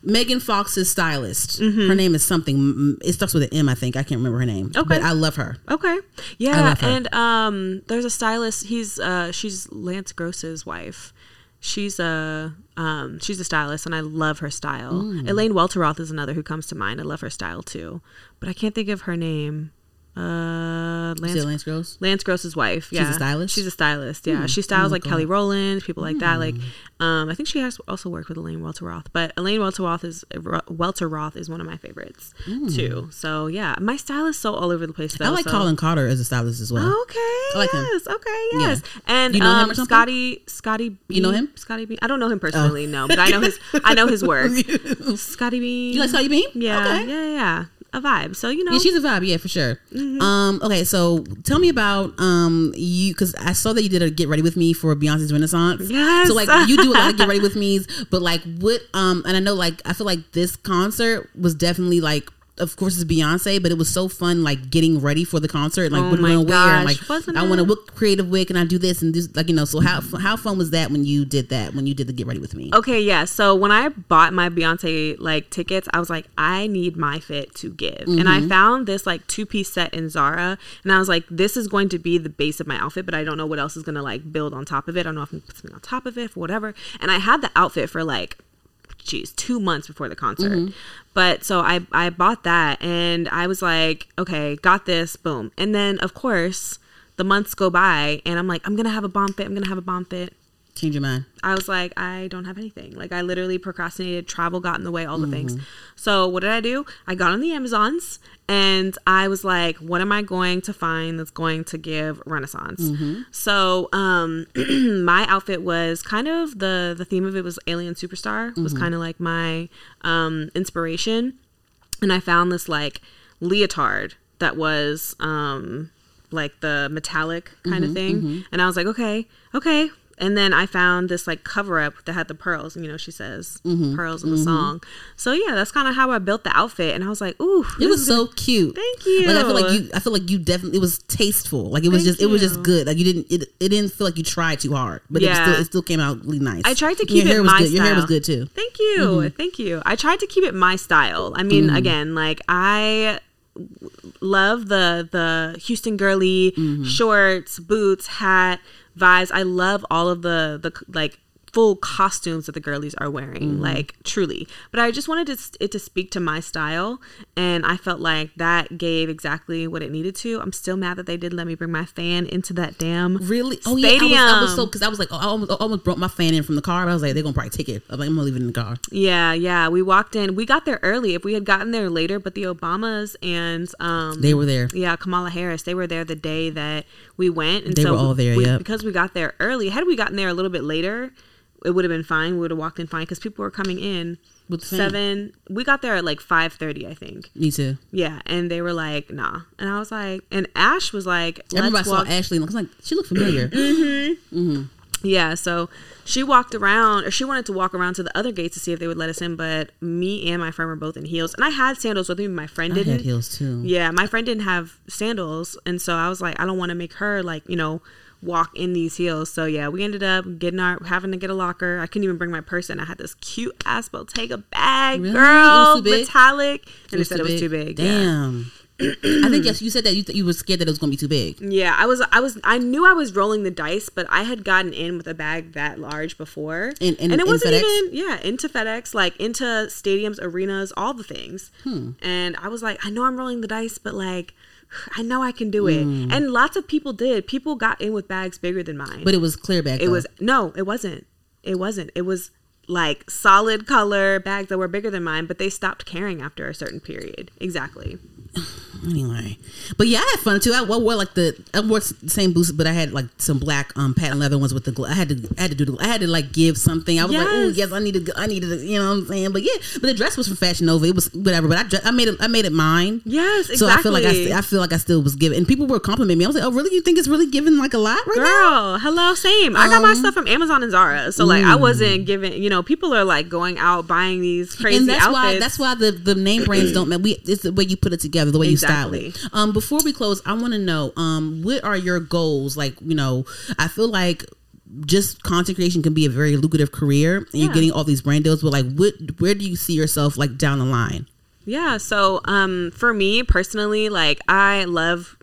Megan Fox's stylist. Her name is something. It starts with an M, I think. I can't remember her name. Okay. but I love her. Okay. Yeah, and um there's a stylist, he's uh she's Lance Gross's wife. She's a um she's a stylist and I love her style. Mm. Elaine Welteroth is another who comes to mind. I love her style too. But I can't think of her name. Uh, Lance, Lance Gross? Lance Gross's wife. Yeah, she's a stylist? She's a stylist. Yeah, Hmm. she styles Oh, like God. Kelly Rowland, people like that. Like, um, I think she has also worked with Elaine Welteroth, but Elaine Welteroth is Welteroth is one of my favorites too. So yeah, my style is so all over the place. Though, Hmm. I like so- Colin Carter as a stylist as well. Okay. like him. yes. Okay. Yes. And You know um? Scotty. Scotty. B, You know him? Oh. Scotty B. I don't know him personally. No, but I know his. I know his work. Scotty B. You like Scotty Beam? Yeah. Okay. Yeah. Yeah. A vibe. So you know. Yeah, she's a vibe. Yeah, for sure. Mm-hmm. Um, okay, so tell me about um you because I saw that you did a get ready with me for Beyonce's Renaissance. Yes. So like you do a lot of get ready with me's, but like what um and I know like I feel like this concert was definitely like. Of course, it's Beyonce, but it was so fun, like getting ready for the concert, like Oh what my am I gonna wear, and like wasn't I want to look creative with, and I do this and this, like you know. So how how fun was that when you did that? When you did the get ready with me? Okay, yeah. So when I bought my Beyonce like tickets, I was like, I need my fit to give. And I mm-hmm. found this like two piece set in Zara. And I was like, this is going to be the base of my outfit, but I don't know what else is gonna like build on top of it. I don't know if I'm gonna put something on top of it or whatever. And I had the outfit for like geez, two months before the concert. Mm-hmm. But so I I bought that and I was like, okay, got this, boom. And then of course the months go by and I'm like, I'm gonna have a bomb fit, I'm gonna have a bomb fit. Change your mind. I was like, I don't have anything. Like I literally procrastinated, travel got in the way, all the things. So what did I do? I got on the Amazons and I was like, what am I going to find that's going to give Renaissance? So um my outfit was kind of the the theme of it was Alien Superstar was kind of like my um inspiration. And I found this like leotard that was um like the metallic kind of thing. And I was like, okay, okay. And then I found this like cover up that had the pearls. And you know, she says mm-hmm. pearls in the mm-hmm. song. So yeah, that's kind of how I built the outfit. And I was like, ooh, It was so cute. Thank you. Like I feel like you. I feel like you definitely. It was tasteful. Like it was Thank just. It was just good. Like you didn't. It, it didn't feel like you tried too hard. But it, Yeah. still, it still came out really nice. I tried to your keep hair it my good. Your hair was good too. Thank you. Mm-hmm. Thank you. I tried to keep it my style. I mean, again, like I love the the Houston girly shorts, boots, hat, I love all of the the like full costumes that the girlies are wearing like truly but i just wanted it, it to speak to my style and i felt like that gave exactly what it needed to i'm still mad that they did let me bring my fan into that damn Really? stadium. Oh yeah. I was, I was so because I was like, I almost, I almost brought my fan in from the car. But I was like, they're gonna probably take it. I'm like, I'm gonna leave it in the car. Yeah, yeah. We walked in. We got there early. If we had gotten there later, but the Obamas and um They were there. yeah, Kamala Harris, they were there the day that we went. And They so were all there, we, yep. Because we got there early. Had we gotten there a little bit later, it would have been fine. We would have walked in fine because people were coming in. With seven. We got there at like five thirty, I think. Me too. Yeah, and they were like, "Nah," and I was like, and Ash was like, I remember "Let's saw walk." Ashley. and I was like, she looked familiar. Mhm. Yeah, so she walked around, or she wanted to walk around to the other gates to see if they would let us in, but me and my friend were both in heels, and I had sandals with me. My friend didn't. had heels too. Yeah, my friend didn't have sandals, and so I was like, I don't want to make her like you know walk in these heels. So yeah, we ended up getting our having to get a locker. I couldn't even bring my purse in. I had this cute ass Bottega bag, Really? Girl, was too big? metallic, and they said it was too big. Yeah. Damn. I think yes, you said that you, th- you were scared that it was gonna be too big. Yeah, I was, I was, I knew I was rolling the dice, but I had gotten in with a bag that large before, In- in- and it wasn't even, yeah, into FedEx, like into stadiums, arenas, all the things. Hmm. And I was like, I know I'm rolling the dice, but like, I know I can do it. Hmm. And lots of people did. People got in with bags bigger than mine. But it was clear back. it though. was no, it wasn't. It wasn't. It was like solid color bags that were bigger than mine, but they stopped carrying after a certain period. Exactly. Anyway. But yeah, I had fun too. I wore like the I wore the same boots, but I had like some black um patent leather ones with the. I had to I had to do the. I had to like give something. I was like, oh Yes. yes, I needed. to- I needed. to- You know what I'm saying? But yeah, but the dress was from Fashion Nova. It was whatever. But I dre- I made it. I made it mine. Yes, exactly. So I feel like I, I feel like I still was giving, and people were complimenting me. I was like, "Oh, really? You think it's really giving like a lot right now?" Girl, hello, same. I got my Um, stuff from Amazon and Zara, so like I wasn't giving. You know, people are like going out buying these crazy and that's outfits. why that's why the, the name brands don't matter. We it's the way you put it together, the way Exactly. you style it. Um, before we close, I want to know um, what are your goals? Like, you know, I feel like just content creation can be a very lucrative career, and you're getting all these brand deals. But like, what where do you see yourself like down the line? Yeah. So, um, for me personally, like I love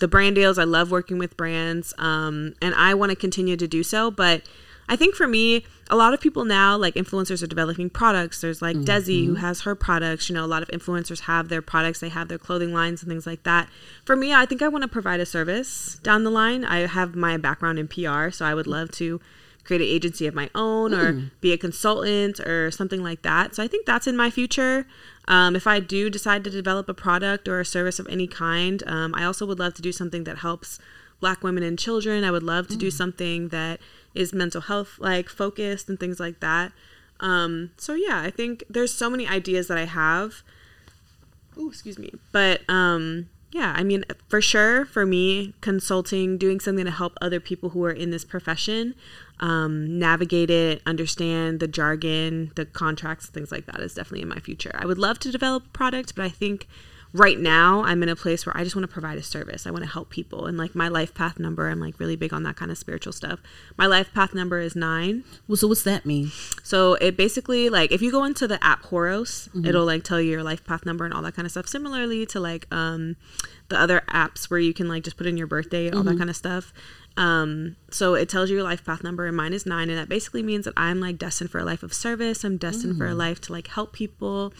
the brand deals. I love working with brands, um, and I want to continue to do so. But I think for me, a lot of people now, like influencers, are developing products. There's like Desi who has her products. You know, a lot of influencers have their products. They have their clothing lines and things like that. For me, I think I want to provide a service down the line. I have my background in PR, so I would love to create an agency of my own or be a consultant or something like that. So I think that's in my future. Um, if I do decide to develop a product or a service of any kind, um, I also would love to do something that helps Black women and children. I would love to do something that is mental health like focused and things like that. Um, so yeah, I think there's so many ideas that I have. Oh, excuse me. But um, yeah, I mean, for sure, for me, consulting, doing something to help other people who are in this profession um, navigate it, understand the jargon, the contracts, things like that is definitely in my future. I would love to develop a product, but I think right now I'm in a place where I just want to provide a service. I want to help people. And like my life path number, I'm like really big on that kind of spiritual stuff. My life path number is nine. Well, so what's that mean? So it basically like if you go into the app Horos, it'll like tell you your life path number and all that kind of stuff. Similarly to like um the other apps where you can like just put in your birthday, all that kind of stuff. Um, so it tells you your life path number, and mine is nine, and that basically means that I'm like destined for a life of service. I'm destined for a life to like help people,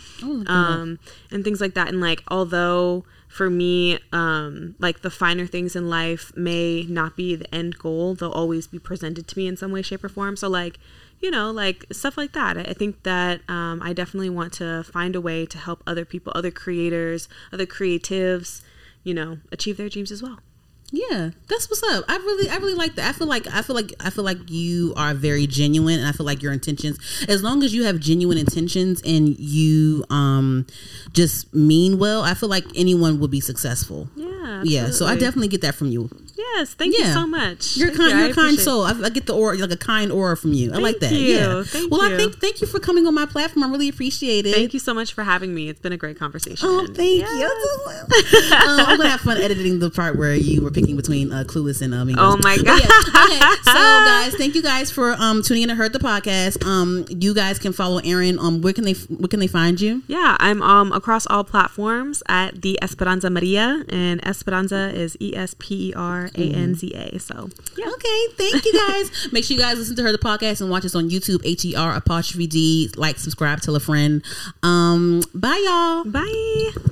um, and things like that. And like, although for me, um, like the finer things in life may not be the end goal, they'll always be presented to me in some way, shape, or form. So like, you know, like stuff like that. I I think that um, I definitely want to find a way to help other people, other creators, other creatives, you know, achieve their dreams as well. Yeah, that's what's up. I really, I really like that. I feel like, I feel like, I feel like you are very genuine, and I feel like your intentions, as long as you have genuine intentions and you um just mean well, I feel like anyone will be successful. Yeah. Yeah, so I definitely get that from you. Yes, thank you so much. You're Thank kind. you. you're a kind soul. I, I get the aura, like a kind aura from you. I like that. Thank you. Yeah. Thank well, I think thank you for coming on my platform. I really appreciate it. Thank you so much for having me. It's been a great conversation. Oh, thank Yes. you. um, I'm gonna have fun editing the part where you were picking between uh, Clueless and uh, Mean Oh my God. yeah, okay, so guys, thank you guys for um tuning in to Herd the podcast. Um, you guys can follow Erin. Um, where can they where can they find you? Yeah, I'm um across all platforms at the Esperanza Maria, and Esperanza is E S P E R A N Z A. So yeah, Okay, thank you guys. Make sure you guys listen to her the podcast and watch us on YouTube. H E R apostrophe D. Like, subscribe, tell a friend. Um, bye y'all. bye.